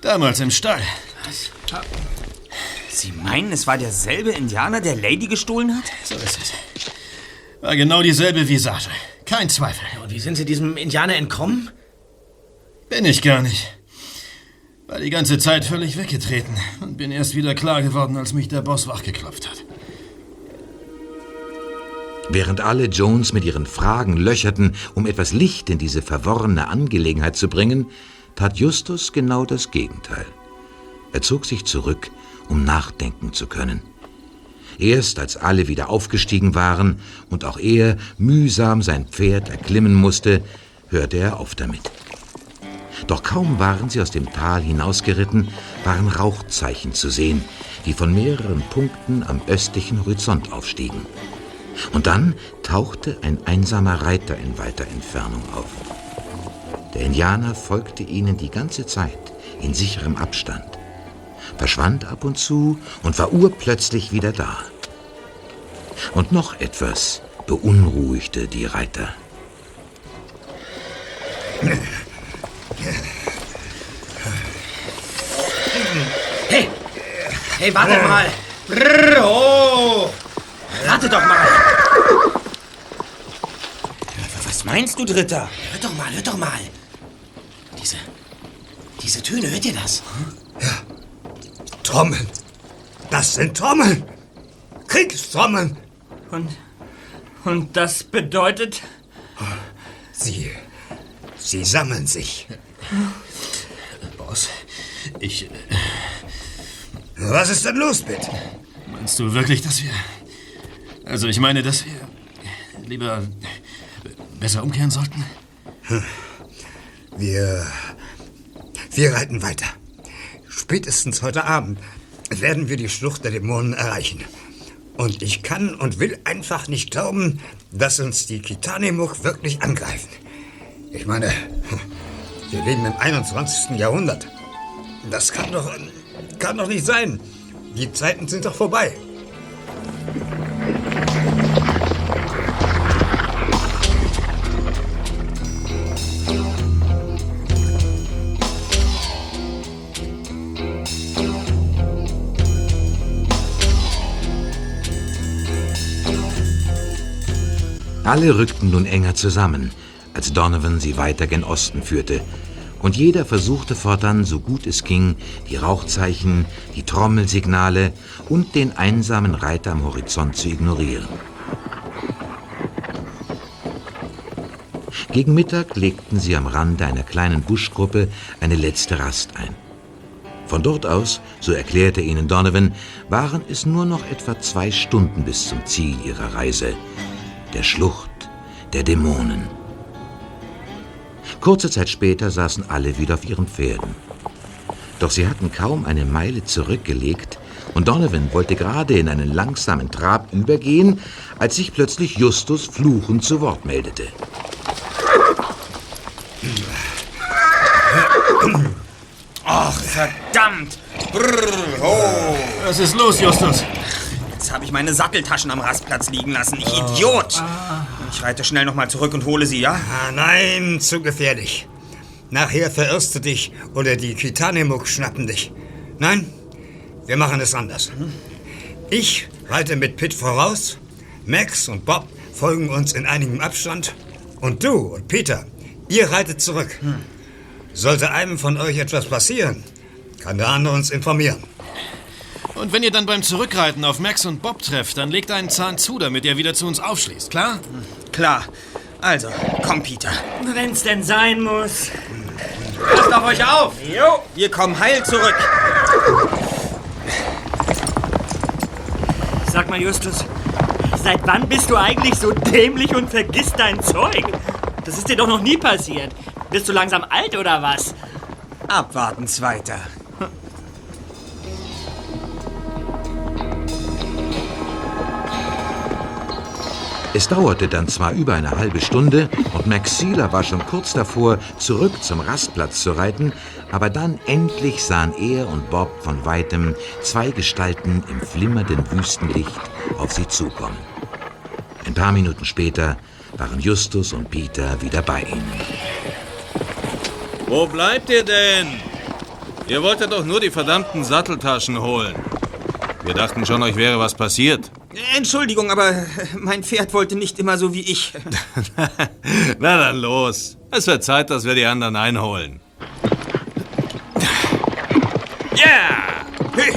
Damals im Stall. Sie meinen, es war derselbe Indianer, der Lady gestohlen hat? So ist es. War genau dieselbe Visage. Kein Zweifel. Und wie sind Sie diesem Indianer entkommen? Bin ich gar nicht. War die ganze Zeit völlig weggetreten und bin erst wieder klar geworden, als mich der Boss wachgeklopft hat. Während alle Jones mit ihren Fragen löcherten, um etwas Licht in diese verworrene Angelegenheit zu bringen, tat Justus genau das Gegenteil. Er zog sich zurück, um nachdenken zu können. Erst als alle wieder aufgestiegen waren und auch er mühsam sein Pferd erklimmen musste, hörte er auf damit. Doch kaum waren sie aus dem Tal hinausgeritten, waren Rauchzeichen zu sehen, die von mehreren Punkten am östlichen Horizont aufstiegen. Und dann tauchte ein einsamer Reiter in weiter Entfernung auf. Der Indianer folgte ihnen die ganze Zeit in sicherem Abstand, verschwand ab und zu und war urplötzlich wieder da. Und noch etwas beunruhigte die Reiter. Hey! Hey, warte mal! Brrr, oh! Warte doch mal! Was meinst du, Dritter? Hört doch mal, hört doch mal! Diese. Diese Töne, hört ihr das? Trommeln. Das sind Trommeln. Kriegstrommeln. Und, und das bedeutet, Sie. Sie sammeln sich. Boss, ich. Was ist denn los, bitte? Meinst du wirklich, dass wir. Also, ich meine, dass wir. lieber. besser umkehren sollten? Wir. Wir reiten weiter. Spätestens heute Abend werden wir die Schlucht der Dämonen erreichen. Und ich kann und will einfach nicht glauben, dass uns die Kitanimuk wirklich angreifen. Ich meine, wir leben im 21. Jahrhundert. Das kann doch. Kann doch nicht sein. Die Zeiten sind doch vorbei. Alle rückten nun enger zusammen, als Donovan sie weiter gen Osten führte, und jeder versuchte fortan, so gut es ging, die Rauchzeichen, die Trommelsignale und den einsamen Reiter am Horizont zu ignorieren. Gegen Mittag legten sie am Rande einer kleinen Buschgruppe eine letzte Rast ein. Von dort aus, so erklärte ihnen Donovan, waren es nur noch etwa zwei Stunden bis zum Ziel ihrer Reise, der Schlucht der Dämonen. Kurze Zeit später saßen alle wieder auf ihren Pferden. Doch sie hatten kaum eine Meile zurückgelegt und Donovan wollte gerade in einen langsamen Trab übergehen, als sich plötzlich Justus fluchend zu Wort meldete. Ach, verdammt! Brrr, oh. Was ist los, Justus? Jetzt habe ich meine Satteltaschen am Rastplatz liegen lassen. Ich Idiot! Ich reite schnell nochmal zurück und hole sie, ja? Ah, nein, zu gefährlich. Nachher verirrst du dich oder die Kitanimuk schnappen dich. Nein, wir machen es anders. Ich reite mit Pitt voraus, Max und Bob folgen uns in einigem Abstand und du und Peter, ihr reitet zurück. Sollte einem von euch etwas passieren, kann der andere uns informieren. Und wenn ihr dann beim Zurückreiten auf Max und Bob trefft, dann legt einen Zahn zu, damit ihr wieder zu uns aufschließt, klar? Klar. Also, komm, Peter. wenn's denn sein muss. Passt auf euch auf! Jo. Wir kommen heil zurück. Sag mal, Justus, seit wann bist du eigentlich so dämlich und vergisst dein Zeug? Das ist dir doch noch nie passiert. Bist du langsam alt oder was? Abwarten, Zweiter. Es dauerte dann zwar über eine halbe Stunde und Max Sealer war schon kurz davor, zurück zum Rastplatz zu reiten, aber dann endlich sahen er und Bob von weitem zwei Gestalten im flimmernden Wüstenlicht auf sie zukommen. Ein paar Minuten später waren Justus und Peter wieder bei ihnen. Wo bleibt ihr denn? Ihr wolltet doch nur die verdammten Satteltaschen holen. Wir dachten schon, euch wäre was passiert. Entschuldigung, aber mein Pferd wollte nicht immer so wie ich. Na dann los. Es wird Zeit, dass wir die anderen einholen. Yeah! Hey.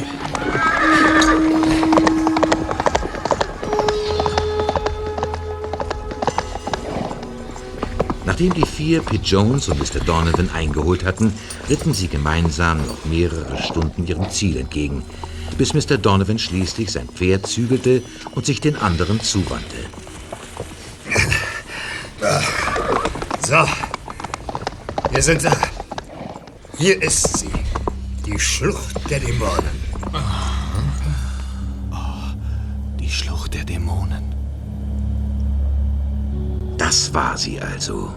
Nachdem die vier Pete Jones und Mr. Donovan eingeholt hatten, ritten sie gemeinsam noch mehrere Stunden ihrem Ziel entgegen, bis Mr. Donovan schließlich sein Pferd zügelte und sich den anderen zuwandte. So, wir sind da. Hier ist sie, die Schlucht der Dämonen. Die Schlucht der Dämonen. Das war sie also,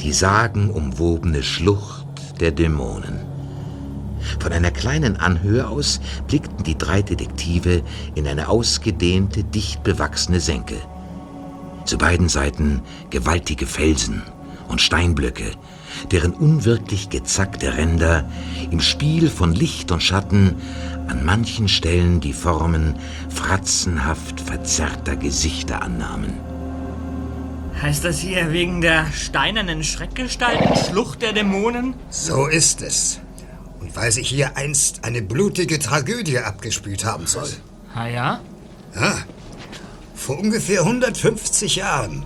die sagenumwobene Schlucht der Dämonen. Von einer kleinen Anhöhe aus blickten die drei Detektive in eine ausgedehnte, dicht bewachsene Senke. Zu beiden Seiten gewaltige Felsen und Steinblöcke, deren unwirklich gezackte Ränder im Spiel von Licht und Schatten an manchen Stellen die Formen fratzenhaft verzerrter Gesichter annahmen. Heißt das hier wegen der steinernen Schreckgestalten Schlucht der Dämonen? So ist es. Und weil sich hier einst eine blutige Tragödie abgespielt haben soll. Ah ja? Ja, vor ungefähr 150 Jahren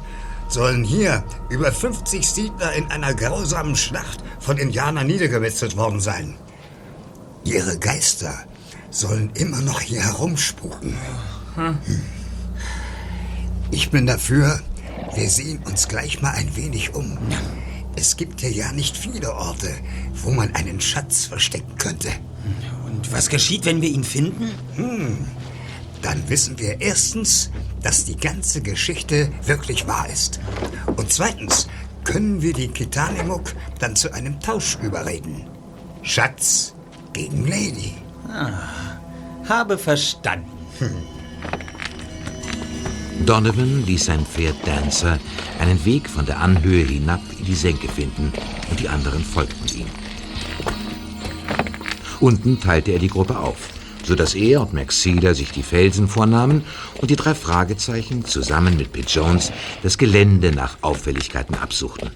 sollen hier über 50 Siedler in einer grausamen Schlacht von Indianern niedergemetzelt worden sein. Ihre Geister sollen immer noch hier herumspuken. Hm. Ich bin dafür, wir sehen uns gleich mal ein wenig um. Es gibt hier ja nicht viele Orte, wo man einen Schatz verstecken könnte. Und was geschieht, wenn wir ihn finden? Dann wissen wir erstens, dass die ganze Geschichte wirklich wahr ist. Und zweitens können wir die Kitanemuk dann zu einem Tausch überreden. Schatz gegen Lady. Habe verstanden. Donovan ließ sein Pferd Dancer einen Weg von der Anhöhe hinab in die Senke finden und die anderen folgten ihm. Unten teilte er die Gruppe auf, sodass er und Max Cedar sich die Felsen vornahmen und die drei Fragezeichen zusammen mit Pitt Jones das Gelände nach Auffälligkeiten absuchten.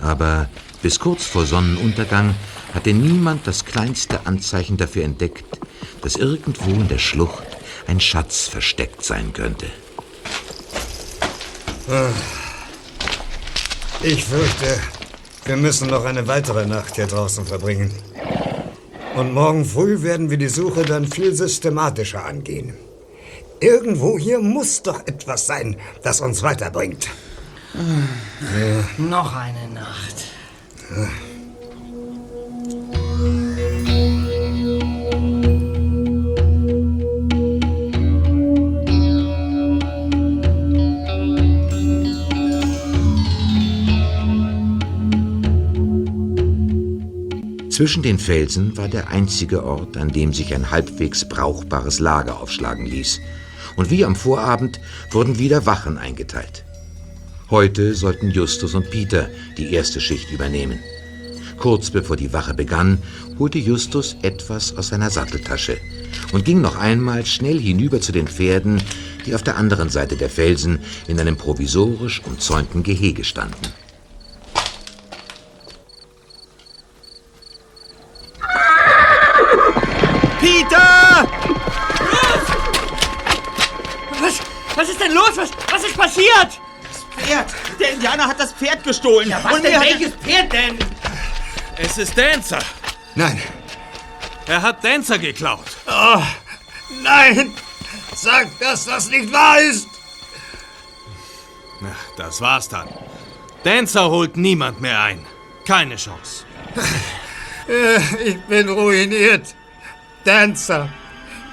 Aber bis kurz vor Sonnenuntergang hatte niemand das kleinste Anzeichen dafür entdeckt, dass irgendwo in der Schlucht ein Schatz versteckt sein könnte. Ich fürchte, wir müssen noch eine weitere Nacht hier draußen verbringen. Und morgen früh werden wir die Suche dann viel systematischer angehen. Irgendwo hier muss doch etwas sein, das uns weiterbringt. Noch eine Nacht. Zwischen den Felsen war der einzige Ort, an dem sich ein halbwegs brauchbares Lager aufschlagen ließ. Und wie am Vorabend wurden wieder Wachen eingeteilt. Heute sollten Justus und Peter die erste Schicht übernehmen. Kurz bevor die Wache begann, holte Justus etwas aus seiner Satteltasche und ging noch einmal schnell hinüber zu den Pferden, die auf der anderen Seite der Felsen in einem provisorisch umzäunten Gehege standen. Indianer hat das Pferd gestohlen. Ja, Was denn? Welches Pferd denn? Es ist Dancer. Nein, Er hat Dancer geklaut. nein! Sag, dass das nicht wahr ist! Na, das war's dann. Dancer holt niemand mehr ein. Keine Chance. Ich bin ruiniert. Dancer.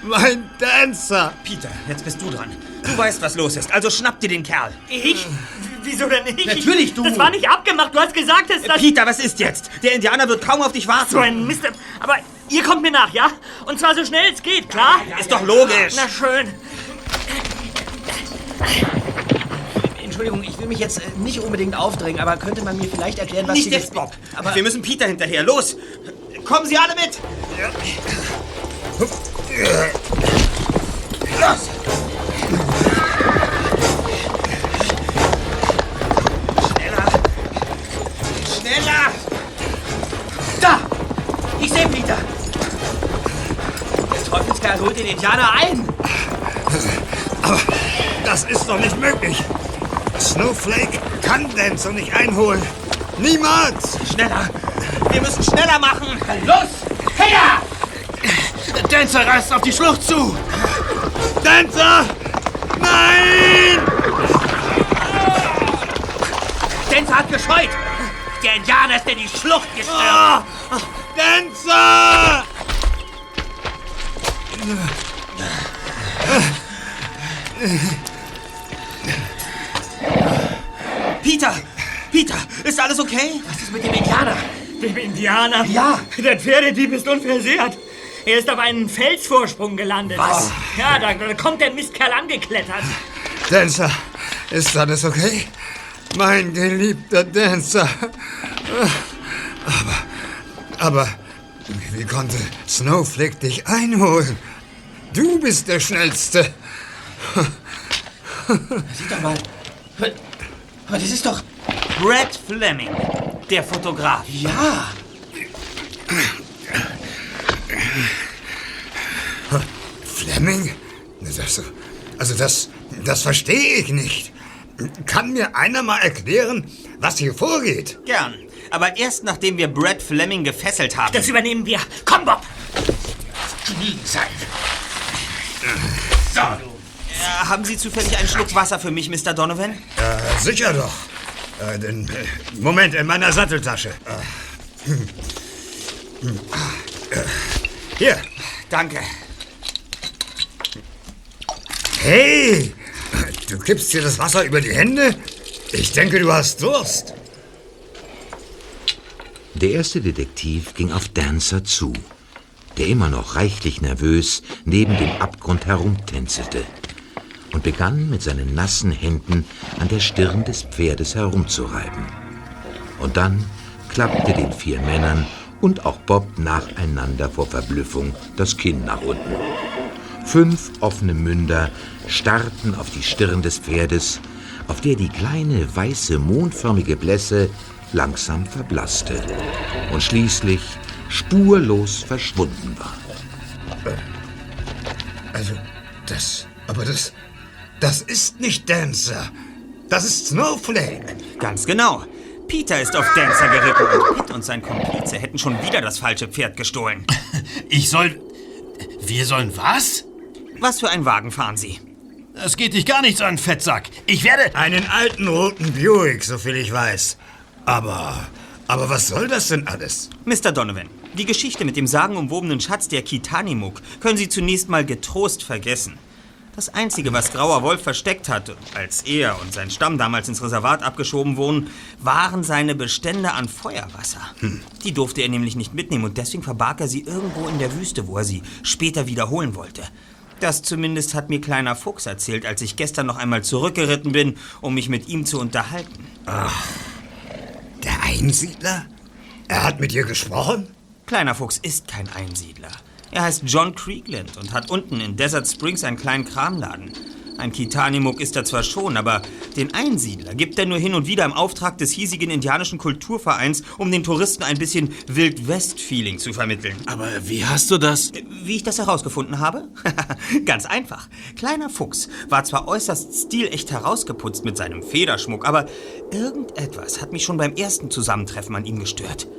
Mein Dancer. Peter, jetzt bist du dran. Du weißt, was los ist, also schnapp dir den Kerl. Ich? Wieso denn nicht? Natürlich du. Das war nicht abgemacht. Du hast gesagt, dass das... Peter, was ist jetzt? Der Indianer wird kaum auf dich warten. So ein Mist. Aber ihr kommt mir nach, ja? Und zwar so schnell es geht, klar? Ist doch logisch. Na schön. Entschuldigung, ich will mich jetzt äh, nicht unbedingt aufdrängen, aber könnte man mir vielleicht erklären, was Nicht Sie... jetzt, Bob. Aber Wir müssen Peter hinterher. Los! Kommen Sie alle mit! Los! Ich sehe Peter! Der Teufelskerl holt den Indianer ein! Das ist doch nicht möglich. Snowflake kann Dancer nicht einholen. Niemals! Schneller! Wir müssen schneller machen! Los! Her! Dancer reißt auf die Schlucht zu! Dancer! Nein! Dancer hat gescheut! Der Indianer ist in die Schlucht gestürzt! Ah! Dancer! Peter! Peter, ist alles okay? Was ist mit dem Indianer? Dem Indianer? Ja. Der Pferdedieb ist unversehrt. Er ist auf einen Felsvorsprung gelandet. Was? Ja, da, da kommt der Mistkerl angeklettert. Dancer, ist alles okay? Mein geliebter Dancer. Aber, aber, wie konnte Snowflake dich einholen? Du bist der Schnellste. Sieh doch mal. Aber das ist doch... Brad Fleming, der Fotograf. Ja. Fleming? Das, also das, das verstehe ich nicht. Kann mir einer mal erklären, was hier vorgeht? Gern. Aber erst nachdem wir Brad Fleming gefesselt haben. Das übernehmen wir. Komm, Bob! Sein. Äh, haben Sie zufällig einen Schluck Wasser für mich, Mr. Donovan? Äh, sicher doch. Äh, denn, äh, Moment, in meiner Satteltasche. Äh, hm. Hier. Danke. Hey, du kippst dir das Wasser über die Hände? Ich denke, du hast Durst. Der erste Detektiv ging auf Dancer zu, der immer noch reichlich nervös neben dem Abgrund herumtänzelte und begann mit seinen nassen Händen an der Stirn des Pferdes herumzureiben. Und dann klappte den vier Männern und auch Bob nacheinander vor Verblüffung das Kinn nach unten. Fünf offene Münder starrten auf die Stirn des Pferdes, auf der die kleine weiße mondförmige Blässe langsam verblasste und schließlich spurlos verschwunden war. Also, das, aber das, das ist nicht Dancer. Das ist Snowflake. Ganz genau. Peter ist auf Dancer geritten und Pitt und sein Komplize hätten schon wieder das falsche Pferd gestohlen. Ich soll. Wir sollen was? Was für einen Wagen fahren Sie? Das geht dich gar nichts an, Fettsack. Ich werde. Einen alten roten Buick, soviel ich weiß. Aber, aber was soll das denn alles? Mr. Donovan, die Geschichte mit dem sagenumwobenen Schatz der Kitanimuk können Sie zunächst mal getrost vergessen. Das Einzige, was Grauer Wolf versteckt hatte, als er und sein Stamm damals ins Reservat abgeschoben wurden, waren seine Bestände an Feuerwasser. Die durfte er nämlich nicht mitnehmen und deswegen verbarg er sie irgendwo in der Wüste, wo er sie später wiederholen wollte. Das zumindest hat mir kleiner Fuchs erzählt, als ich gestern noch einmal zurückgeritten bin, um mich mit ihm zu unterhalten. Der Einsiedler? Er hat mit dir gesprochen? Kleiner Fuchs ist kein Einsiedler. Er heißt John Creekland und hat unten in Desert Springs einen kleinen Kramladen. Ein Kitanimuk ist er zwar schon, aber den Einsiedler gibt er nur hin und wieder im Auftrag des hiesigen indianischen Kulturvereins, um den Touristen ein bisschen Wild-West-Feeling zu vermitteln. Aber wie hast du das? Wie ich das herausgefunden habe? Ganz einfach. Kleiner Fuchs war zwar äußerst stilecht herausgeputzt mit seinem Federschmuck, aber irgendetwas hat mich schon beim ersten Zusammentreffen an ihm gestört.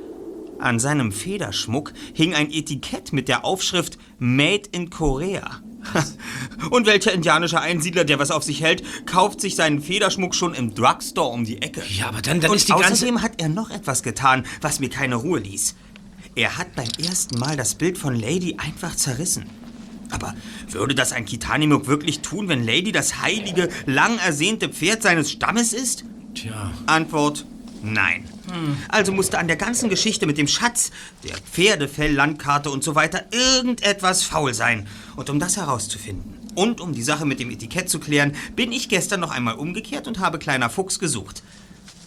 An seinem Federschmuck hing ein Etikett mit der Aufschrift Made in Korea. Und welcher indianische Einsiedler, der was auf sich hält, kauft sich seinen Federschmuck schon im Drugstore um die Ecke? Ja, aber dann, dann Und ist die ganze... außerdem hat er noch etwas getan, was mir keine Ruhe ließ. Er hat beim ersten Mal das Bild von Lady einfach zerrissen. Aber würde das ein Kitanimuk wirklich tun, wenn Lady das heilige, lang ersehnte Pferd seines Stammes ist? Tja. Antwort: Nein. Also musste an der ganzen Geschichte mit dem Schatz, der Pferdefell-Landkarte und so weiter irgendetwas faul sein. Und um das herauszufinden und um die Sache mit dem Etikett zu klären, bin ich gestern noch einmal umgekehrt und habe kleiner Fuchs gesucht.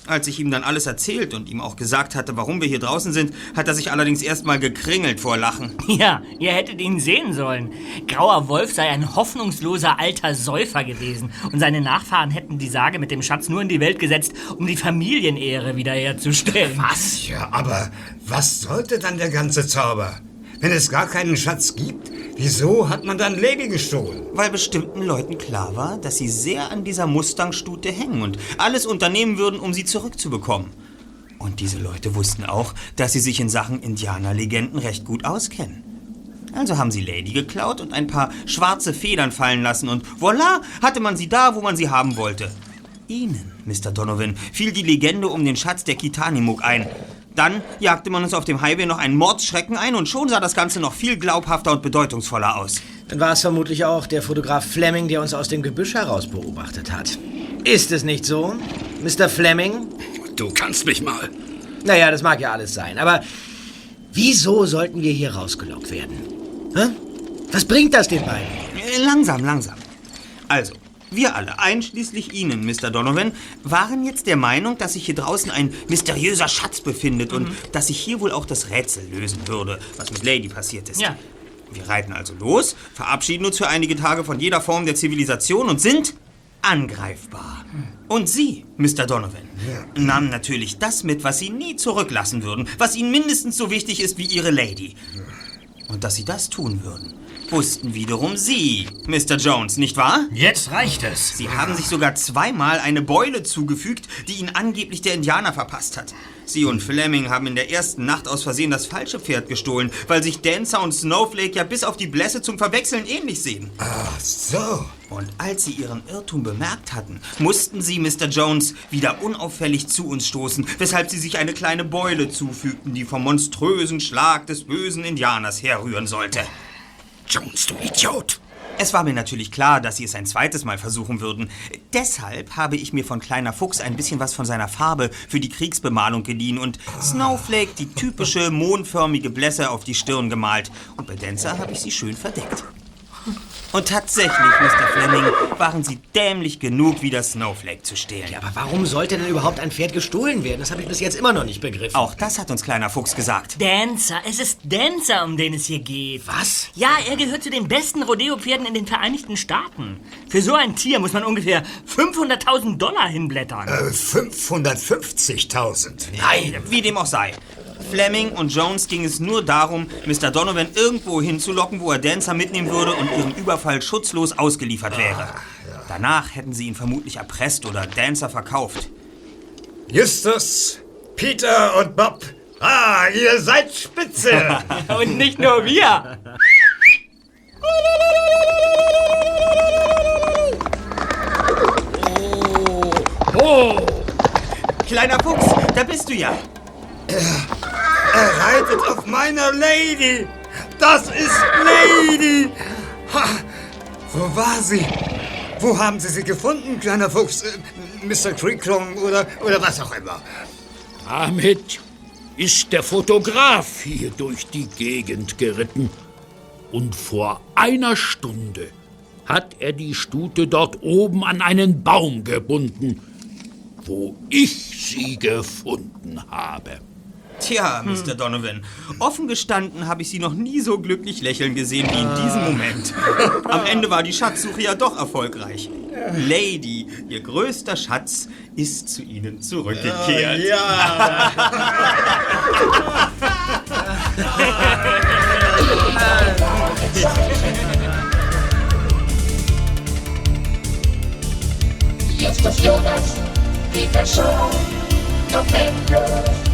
Als ich ihm dann alles erzählt und ihm auch gesagt hatte, warum wir hier draußen sind, hat er sich allerdings erstmal gekringelt vor Lachen. Ja, ihr hättet ihn sehen sollen. Grauer Wolf sei ein hoffnungsloser alter Säufer gewesen und seine Nachfahren hätten die Sage mit dem Schatz nur in die Welt gesetzt, um die Familienehre wiederherzustellen. Was? Ja, aber was sollte dann der ganze Zauber? Wenn es gar keinen Schatz gibt, wieso hat man dann Lady gestohlen? Weil bestimmten Leuten klar war, dass sie sehr an dieser Mustang-Stute hängen und alles unternehmen würden, um sie zurückzubekommen. Und diese Leute wussten auch, dass sie sich in Sachen Indianerlegenden recht gut auskennen. Also haben sie Lady geklaut und ein paar schwarze Federn fallen lassen und voilà, hatte man sie da, wo man sie haben wollte. Ihnen, Mr. Donovan, fiel die Legende um den Schatz der Kitanimuk ein. Dann jagte man uns auf dem Highway noch einen Mordsschrecken ein und schon sah das Ganze noch viel glaubhafter und bedeutungsvoller aus. Dann war es vermutlich auch der Fotograf Fleming, der uns aus dem Gebüsch heraus beobachtet hat. Ist es nicht so, Mr. Fleming? Du kannst mich mal. Naja, das mag ja alles sein, aber wieso sollten wir hier rausgelockt werden? Hä? Was bringt das den beiden? Langsam, langsam. Also, wir alle, einschließlich Ihnen, Mr. Donovan, waren jetzt der Meinung, dass sich hier draußen ein mysteriöser Schatz befindet und dass sich hier wohl auch das Rätsel lösen würde, was mit Lady passiert ist. Ja. Wir reiten also los, verabschieden uns für einige Tage von jeder Form der Zivilisation und sind angreifbar. Und Sie, Mr. Donovan, nahmen natürlich das mit, was Sie nie zurücklassen würden, was Ihnen mindestens so wichtig ist wie Ihre Lady. Und dass Sie das tun würden, wussten wiederum Sie, Mr. Jones, nicht wahr? Jetzt reicht es. Sie haben sich sogar zweimal eine Beule zugefügt, die Ihnen angeblich der Indianer verpasst hat. Sie und Fleming haben in der ersten Nacht aus Versehen das falsche Pferd gestohlen, weil sich Dancer und Snowflake ja bis auf die Blässe zum Verwechseln ähnlich sehen. Ach so. Und als sie ihren Irrtum bemerkt hatten, mussten sie, Mr. Jones, wieder unauffällig zu uns stoßen, weshalb sie sich eine kleine Beule zufügten, die vom monströsen Schlag des bösen Indianers herrühren sollte. Jones, du Idiot. Es war mir natürlich klar, dass sie es ein zweites Mal versuchen würden. Deshalb habe ich mir von Kleiner Fuchs ein bisschen was von seiner Farbe für die Kriegsbemalung geliehen und Snowflake die typische mondförmige Blässe auf die Stirn gemalt. Und bei Dancer habe ich sie schön verdeckt. Und tatsächlich, Mr. Fleming, waren sie dämlich genug, wieder Snowflake zu stehlen. Ja, aber warum sollte denn überhaupt ein Pferd gestohlen werden? Das habe ich bis jetzt immer noch nicht begriffen. Auch das hat uns Kleiner Fuchs gesagt. Dancer, es ist Dancer, um den es hier geht. Was? Ja, er gehört zu den besten Rodeo-Pferden in den Vereinigten Staaten. Für so ein Tier muss man ungefähr 500.000 Dollar hinblättern. Äh, 550.000. Nein, wie dem auch sei. Fleming und Jones ging es nur darum, Mr. Donovan irgendwo hinzulocken, wo er Dancer mitnehmen würde und ihrem Überfall schutzlos ausgeliefert wäre. Danach hätten sie ihn vermutlich erpresst oder Dancer verkauft. Justus, Peter und Bob. Ah, ihr seid spitze. Und nicht nur wir. Kleiner Fuchs, da bist du ja. Er reitet auf meiner Lady. Das ist Lady. Ha, wo war sie? Wo haben Sie sie gefunden, kleiner Fuchs? Äh, Mr. Creeklong oder, oder was auch immer. Damit ist der Fotograf hier durch die Gegend geritten. Und vor einer Stunde hat er die Stute dort oben an einen Baum gebunden, wo ich sie gefunden habe. Tja, Mr. Donovan, offen gestanden habe ich Sie noch nie so glücklich lächeln gesehen wie in diesem Moment. Am Ende war die Schatzsuche ja doch erfolgreich. Lady, Ihr größter Schatz, ist zu Ihnen zurückgekehrt. Peter Shaw, November. Justus Jonas, Peter Shaw, November.